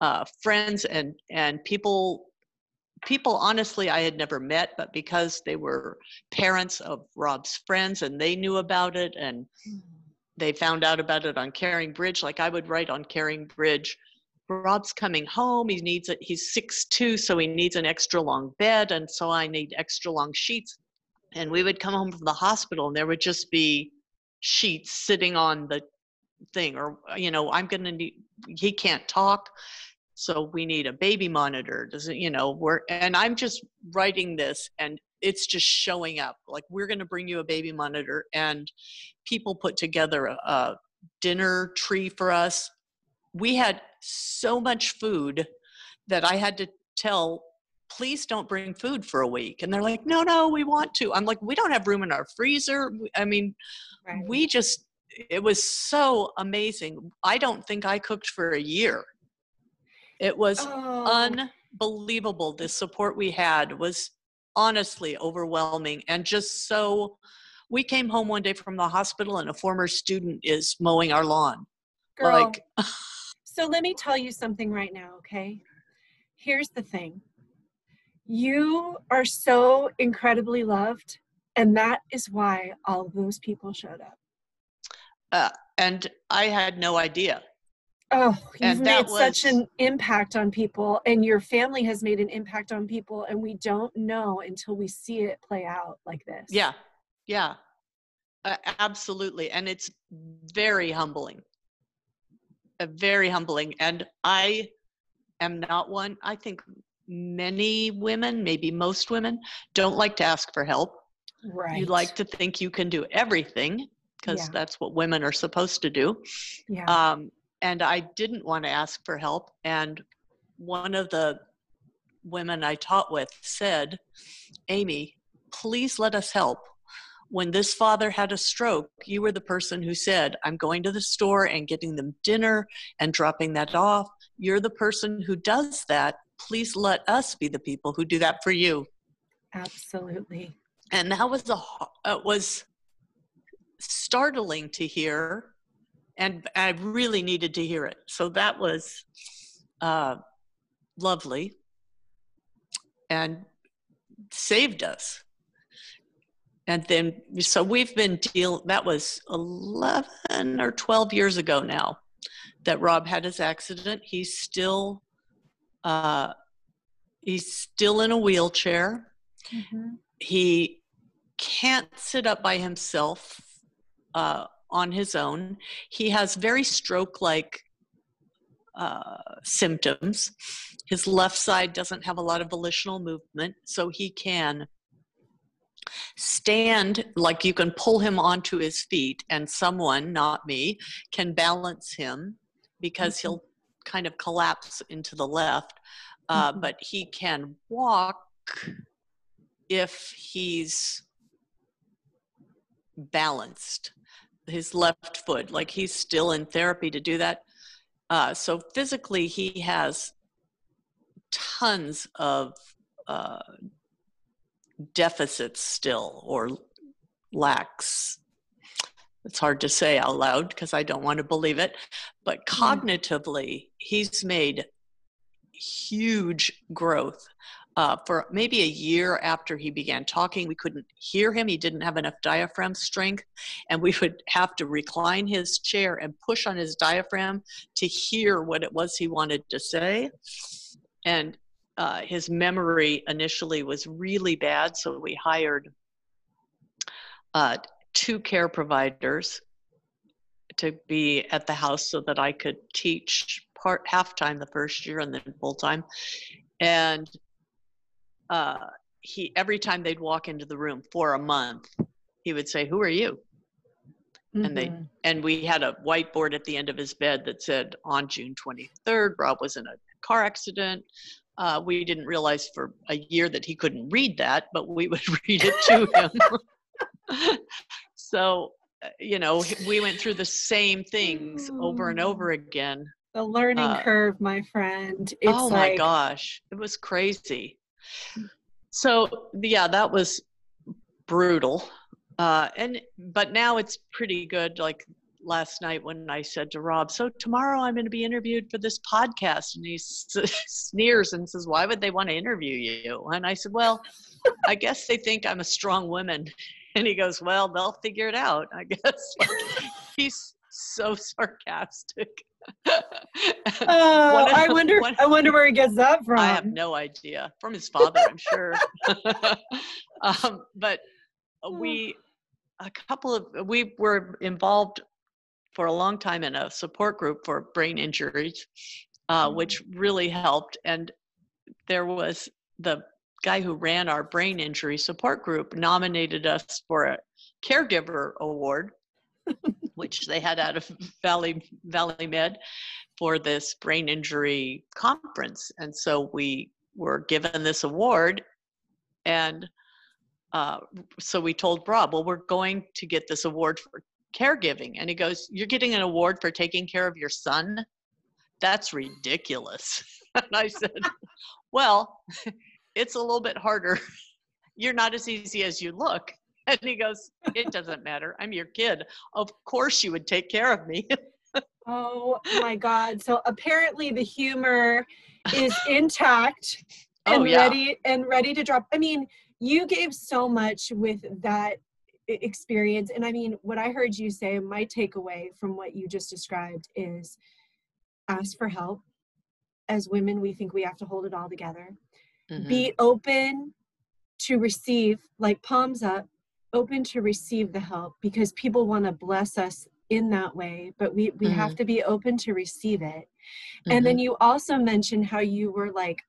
uh, friends and and people people honestly i had never met but because they were parents of rob's friends and they knew about it and they found out about it on caring bridge like i would write on caring bridge rob's coming home he needs it he's six two so he needs an extra long bed and so i need extra long sheets. And we would come home from the hospital and there would just be sheets sitting on the thing or you know i'm gonna need he can't talk so we need a baby monitor does it you know we're and i'm just writing this and it's just showing up. Like we're to bring you a baby monitor and people put together a, a dinner tree for us we had so much food that i had to tell please don't bring food for a week. And they're like no no we want to. I'm like we don't have room in our freezer. I mean Right. we just it was so amazing. I don't think i cooked for a year. It was Oh, unbelievable. The support we had was honestly overwhelming and just so we came home one day from the hospital and a former student is mowing our lawn. Girl. like So let me tell you something right now, okay? Here's the thing. You are so incredibly loved, and that is why all of those people showed up. and i had no idea Oh, you've And made that such an impact on people, and your family has made an impact on people, and we don't know until we see it play out like this. yeah yeah uh, absolutely and it's very humbling uh, very humbling and i am not one i think many women maybe most women don't like to ask for help Right. you like to think you can do everything because Yeah. that's what women are supposed to do Yeah. um, and i didn't want to ask for help and one of the women i taught with said amy please let us help when this father had a stroke you were the person who said i'm going to the store and getting them dinner and dropping that off. You're the person who does that. Please let us be the people who do that for you. Absolutely. and that was a it was startling to hear and i really needed to hear it. So that was uh, lovely and saved us and then so we've been deal that was 11 or 12 years ago now that rob had his accident he's still uh, he's still in a wheelchair Mhm. he can't sit up by himself uh, on his own. He has very stroke like uh, symptoms. His left side doesn't have a lot of volitional movement, so he can stand like you can pull him onto his feet, and someone, not me, can balance him because he'll kind of collapse into the left. Uh, Mhm. But he can walk if he's balanced his left foot like he's still in therapy to do that uh, so physically he has tons of uh, deficits still or lacks. It's hard to say out loud because i don't want to believe it but cognitively he's made huge growth uh, for maybe a year after he began talking. We couldn't hear him. He didn't have enough diaphragm strength and we would have to recline his chair and push on his diaphragm to hear what it was he wanted to say. And uh, his memory initially was really bad, so we hired uh, two care providers to be at the house so that I could teach part half time the first year and then full time. And uh, he every time they'd walk into the room for a month, he would say, "Who are you?" Mm-hmm. And they mm-hmm. and we had a whiteboard at the end of his bed that said, "On June 23rd, Rob was in a car accident." Uh, we didn't realize for a year that he couldn't read that, but we would read it to him. so, uh, you know, we went through the same things over and over again. The learning uh, curve, my friend. It's oh like... my gosh, it was crazy. So, yeah, that was brutal. Uh, and but now it's pretty good. Like last night when I said to Rob, "So tomorrow I'm going to be interviewed for this podcast," and he sneers and says, "Why would they want to interview you?" And I said, "Well, I guess they think I'm a strong woman." And he goes, "Well, they'll figure it out." I guess he's so sarcastic. oh, I wonder. I wonder where he gets that from. I have no idea. From his father, I'm sure. um, but we, a couple of, we were involved for a long time in a support group for brain injuries, uh, mm-hmm. which really helped. And there was the guy who ran our brain injury support group nominated us for a caregiver award, which they had out of Valley Valley Med for this brain injury conference. And so we were given this award and uh, so we told Rob, well, we're going to get this award for caregiving. And he goes, You're getting an award for taking care of your son? That's ridiculous. and I said, Well, it's a little bit harder. You're not as easy as you look. And he goes, It doesn't matter. I'm your kid. Of course you would take care of me. oh my God. So apparently the humor is intact oh, and oh, yeah. ready and ready to drop. I mean, you gave so much with that experience and i mean what i heard you say my takeaway from what you just described is ask for help as women we think we have to hold it all together mm-hmm. be open to receive like palms up open to receive the help because people want to bless us in that way but we we mm-hmm. have to be open to receive it mm-hmm. and then mm-hmm. you also mentioned how you were like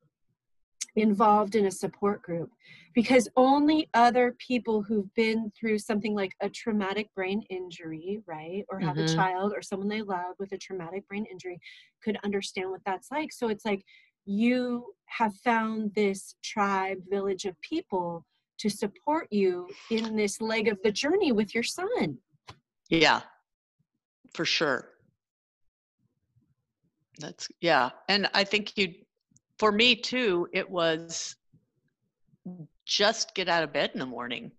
involved in a support group because only other people who've been through something like a traumatic brain injury, right, or have mm-hmm. a child or someone they love with a traumatic brain injury could understand what that's like. So it's like you have found this tribe, village of people to support you in this leg of the journey with your son. Yeah, for sure. That's, yeah. And I think you, for me too, it was just get out of bed in the morning.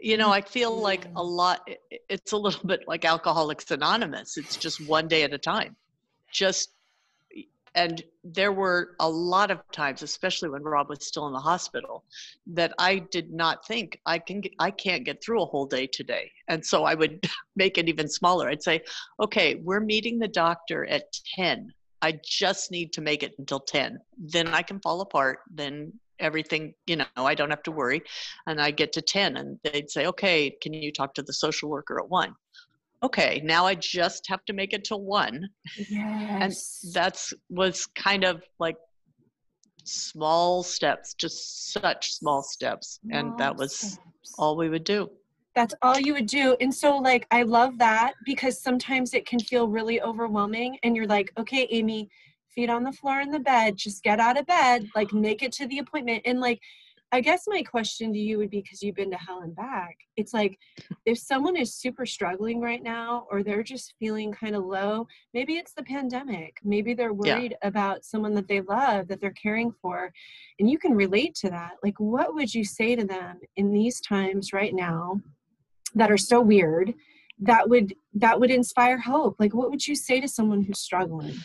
You know mm-hmm. i feel like a lot it's a little bit like alcoholics anonymous it's just one day at a time. Just and there were a lot of times especially when rob was still in the hospital that i did not think i can get, i can't get through a whole day today. And so i would make it even smaller. I'd say okay we're meeting the doctor at 10 i just need to make it until 10 then i can fall apart. Then everything you know i don't have to worry. And i get to 10 and they'd say okay can you talk to the social worker at 1 okay now i just have to make it to 1 yes. and that's was kind of like small steps just such small steps. Small and that was steps. all we would do that's all you would do. And so like i love that because sometimes it can feel really overwhelming and you're like okay amy feet on the floor in the bed just get out of bed like make it to the appointment. And like i guess my question to you would be because you've been to hell and back it's like if someone is super struggling right now or they're just feeling kind of low maybe it's the pandemic. Maybe they're worried yeah. about someone that they love that they're caring for and you can relate to that. Like what would you say to them in these times right now that are so weird that would that would inspire hope like what would you say to someone who's struggling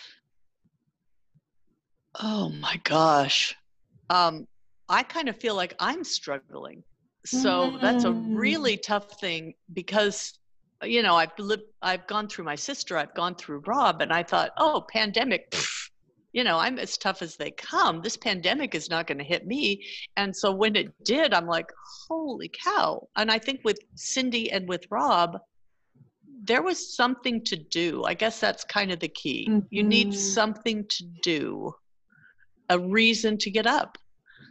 Oh my gosh. Um, I kind of feel like I'm struggling. So mm. that's a mm. really tough thing because you know, I've lived I've gone through my sister, I've gone through Rob and I thought, "Oh, pandemic, pff, you know, I'm as tough as they come. This pandemic is not going to hit me. And so when it did, I'm like, holy cow. And I think with Cindy and with Rob, there was something to do. I guess that's kind of the key. Mm-hmm. You need mm-hmm. something to do, a reason to get up.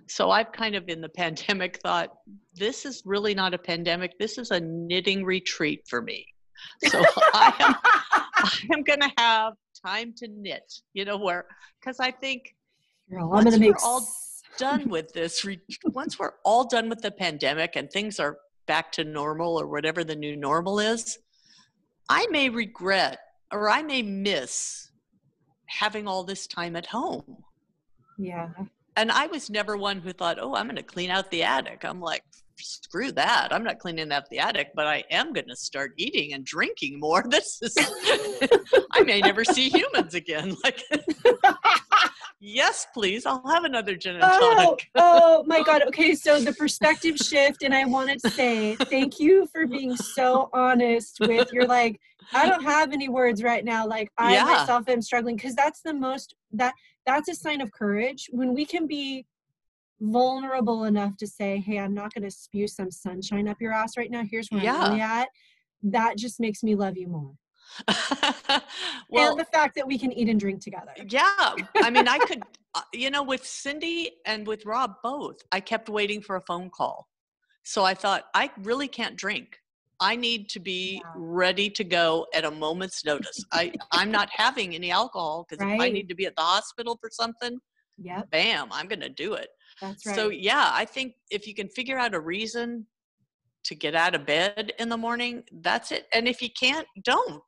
So I've kind of in the pandemic thought, this is really not a pandemic. This is a knitting retreat for me. So I am I am gonna have time to knit, you know, where because I think Girl, once we're all done with this, once we're all done with the pandemic and things are back to normal or whatever the new normal is, I may regret or I may miss having all this time at home. Yeah. And I was never one who thought, oh, I'm going to clean out the attic. I'm like, screw that. I'm not cleaning out the attic, but I am going to start eating and drinking more. This is, I may never see humans again. Like, yes, please. I'll have another gin and oh, tonic. oh my God. Okay. So the perspective shift. And I wanted to say thank you for being so honest with you're like, I don't have any words right now. Like I yeah. myself am struggling because that's the most that that's a sign of courage when we can be vulnerable enough to say, hey, I'm not going to spew some sunshine up your ass right now. Here's where yeah. I'm at. That just makes me love you more. well, and the fact that we can eat and drink together. Yeah. I mean, I could, uh, you know, with Cindy and with Rob both, I kept waiting for a phone call. So I thought, I really can't drink. I need to be yeah. ready to go at a moment's notice. I, I'm not having any alcohol because right. if I need to be at the hospital for something, yeah, bam, I'm going to do it. That's right. So yeah, I think if you can figure out a reason to get out of bed in the morning, that's it. And if you can't, don't.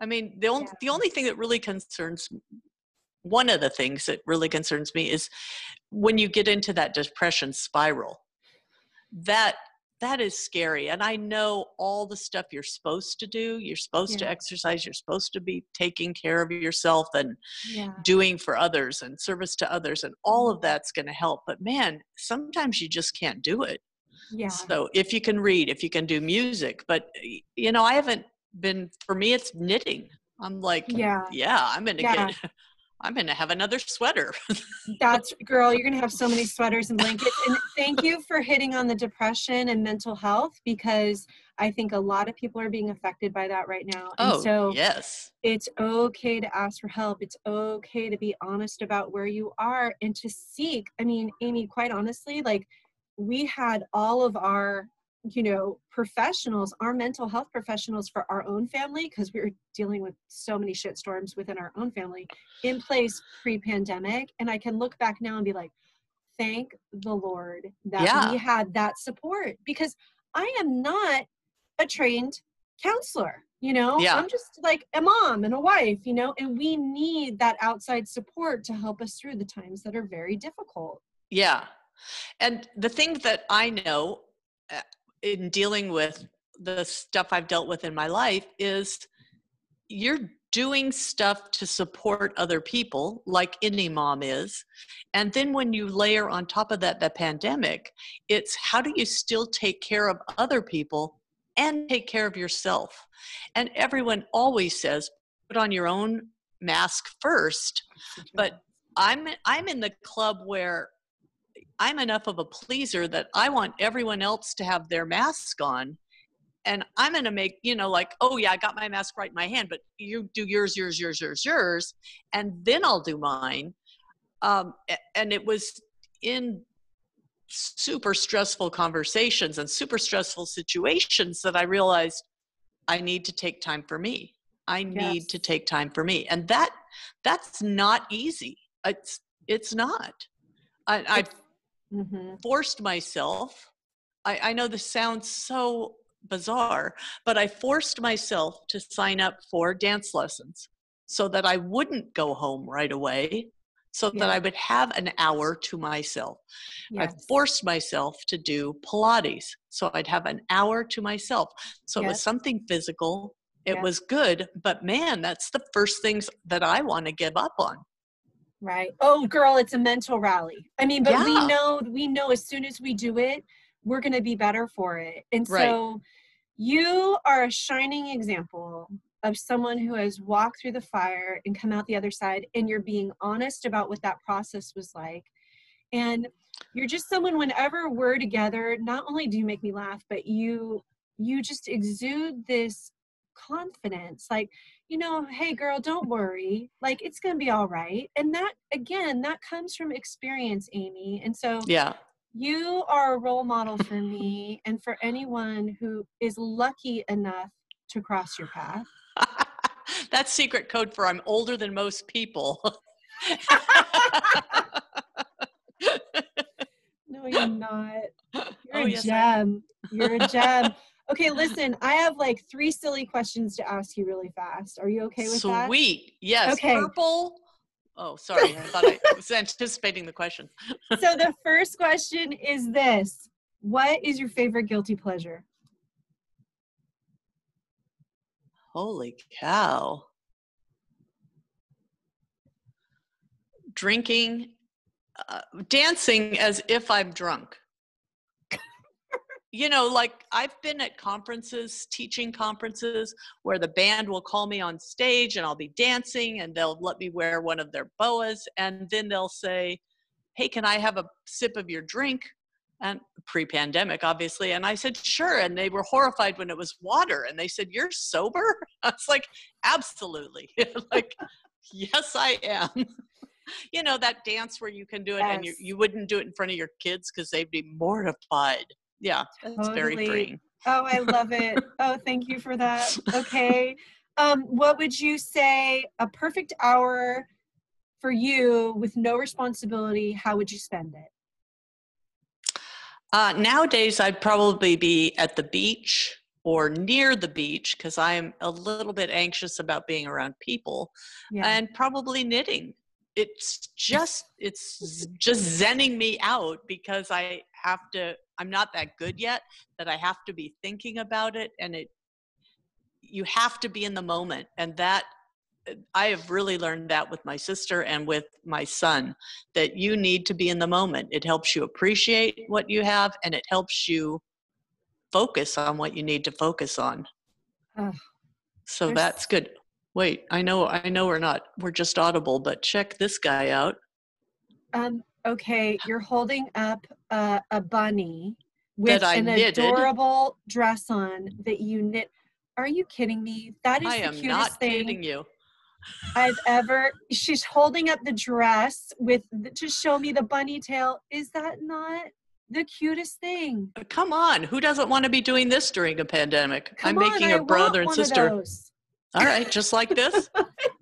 I mean, the only yeah. the only thing that really concerns one of the things that really concerns me is when you get into that depression spiral. That that is scary and i know all the stuff you're supposed to do you're supposed yeah. to exercise you're supposed to be taking care of yourself and yeah. doing for others and service to others and all of mm-hmm. that's going to help but man sometimes you just can't do it yeah so if you can read if you can do music but you know i haven't been for me it's knitting i'm like yeah yeah i'm gonna yeah. get I'm going to have another sweater. That's girl, you're going to have so many sweaters and blankets. And thank you for hitting on the depression and mental health because I think a lot of people are being affected by that right now. And oh, so yes. It's okay to ask for help. It's okay to be honest about where you are and to seek. I mean, Amy, quite honestly, like we had all of our you know professionals our mental health professionals for our own family because we were dealing with so many shit storms within our own family in place pre-pandemic. And i can look back now and be like thank the lord that yeah. we had that support because i am not a trained counselor you know? Yeah. i'm just like a mom and a wife you know? And we need that outside support to help us through the times that are very difficult. Yeah. And the thing that i know uh, in dealing with the stuff I've dealt with in my life is you're doing stuff to support other people like any mom is. And then when you layer on top of that the pandemic it's how do you still take care of other people and take care of yourself? And everyone always says put on your own mask first. But i'm i'm in the club where I'm enough of a pleaser that I want everyone else to have their mask on. And I'm going to make, you know, like, oh, yeah, I got my mask right in my hand, but you do yours, yours, yours, yours, yours, and then I'll do mine. Um, and it was in super stressful conversations and super stressful situations that I realized I need to take time for me. I need yes. to take time for me. And that that's not easy. It's it's not. I, I mm-hmm. forced myself. I, I know this sounds so bizarre, but I forced myself to sign up for dance lessons so that I wouldn't go home right away, so yeah. that I would have an hour to myself. Yes. I forced myself to do Pilates, so I'd have an hour to myself. So yes. it was something physical. It yes. was good, but man, that's the first things that I want to give up on. Right. Oh, girl, it's a mental rally. I mean, but yeah. we know, we know as soon as we do it, we're going to be better for it. And so right. you are a shining example of someone who has walked through the fire and come out the other side and you're being honest about what that process was like and you're just someone whenever we're together not only do you make me laugh but you you just exude this confidence like you know hey girl don't worry. Like it's gonna be all right. And that again that comes from experience amy. And so Yeah. you are a role model for me and for anyone who is lucky enough to cross your path. That's secret code for I'm older than most people. no you're not. You're Oh, a yes, I gem. You're a gem okay listen i have like three silly questions to ask you really fast are you okay with that Sweet. Yes. Okay. Purple. Oh, sorry. I thought I was anticipating the question. so the first question is this what is your favorite guilty pleasure Holy cow. Drinking, uh, dancing as if I'm drunk. You know, like I've been at conferences, teaching conferences, where the band will call me on stage and I'll be dancing and they'll let me wear one of their boas. And then they'll say, Hey, can I have a sip of your drink? and pre-pandemic obviously and i said sure and they were horrified when it was water and they said you're sober i was like absolutely like yes i am you know that dance where you can do it and you, you wouldn't do it in front of your kids because they'd be mortified yeah it's very Totally. freeing. Oh i love it. Oh thank you for that. Okay. Um what would you say a perfect hour for you with no responsibility how would you spend it? Uh, nowadays, I'd probably be at the beach or near the beach because I'm a little bit anxious about being around people yeah. and probably knitting. It's just, it's just zenning me out because I have to, I'm not that good yet that I have to be thinking about it and it, you have to be in the moment. And that, I have really learned that with my sister and with my son that you need to be in the moment. It helps you appreciate what you have and it helps you focus on what you need to focus on. Ugh. So that's good. Wait, I know I know we're not we're just audible, but check this guy out. um okay you're holding up a, a bunny with an knitted. adorable dress on that you knit are you kidding me that is I the am cutest not thing kidding you. I've ever. She's holding up the dress with the, to show me the bunny tail. Is that not the cutest thing? Uh, Come on, who doesn't want to be doing this during a pandemic? I'm Come on, making I a brother and sister. All right, just like this.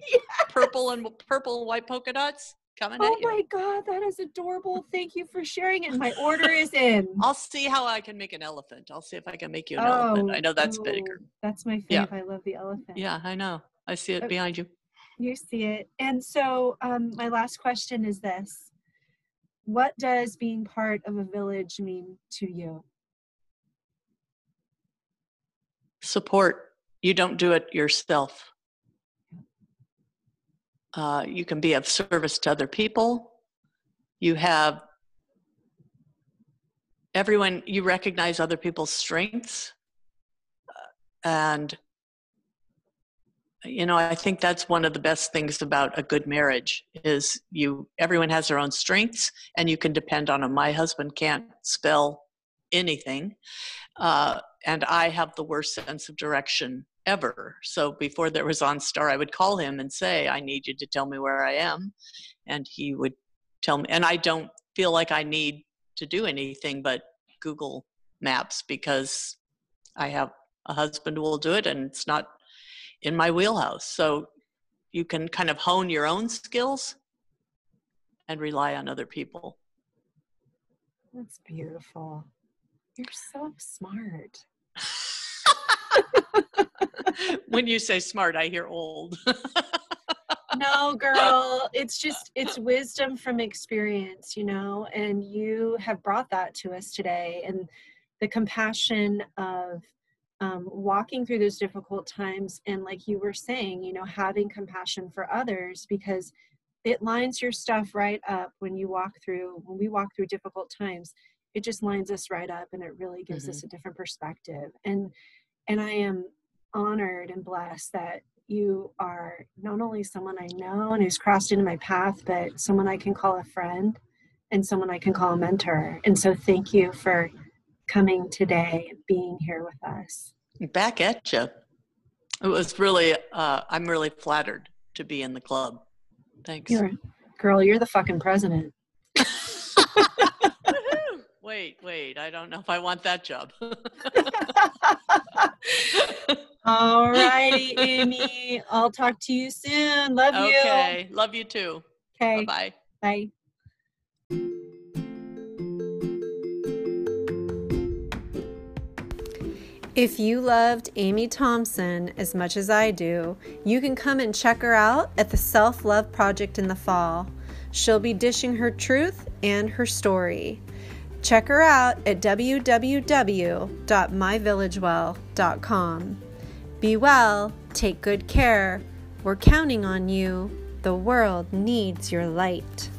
Yeah. Purple and purple and white polka dots coming Oh at you. my god, that is adorable. Thank you for sharing it. My order is in. I'll see how I can make an elephant. I'll see if I can make you an elephant. I know that's oh, bigger. That's my Yeah. I love the elephant. Yeah, I know. I see it Uh, behind you. You see it. And so, um, my last question is this What does being part of a village mean to you? Support. You don't do it yourself. Uh, you can be of service to other people. You have everyone, you recognize other people's strengths. Uh, and, you know, I think that's one of the best things about a good marriage is you, everyone has their own strengths and you can depend on them. My husband can't spell anything. Uh, and I have the worst sense of direction ever. So before there was OnStar, I would call him and say, I need you to tell me where I am. And he would tell me, and I don't feel like I need to do anything but Google Maps because I have a husband who will do it and it's not in my wheelhouse. So you can kind of hone your own skills and rely on other people. That's beautiful. You're so smart. when you say smart, I hear old. no girl it's just it's wisdom from experience you know and you have brought that to us today and the compassion of um, walking through those difficult times and like you were saying you know having compassion for others because it lines your stuff right up when you walk through when we walk through difficult times it just lines us right up and it really gives us a different perspective and and i am honored and blessed that you are not only someone I know and who's crossed into my path, but someone I can call a friend and someone I can call a mentor. And so thank you for coming today and being here with us. Back at you. It was really, uh, I'm really flattered to be in the club. Thanks. You're, girl, you're the fucking president. wait, wait. I don't know if I want that job. All righty, Amy. I'll talk to you soon. Love you. Okay. Love you too. Okay. Bye-bye. Bye. If you loved Amy Thompson as much as I do, you can come and check her out at the Self Love Project in the fall. She'll be dishing her truth and her story. Check her out at www.myvillagewell.com. Be well, take good care. We're counting on you. The world needs your light.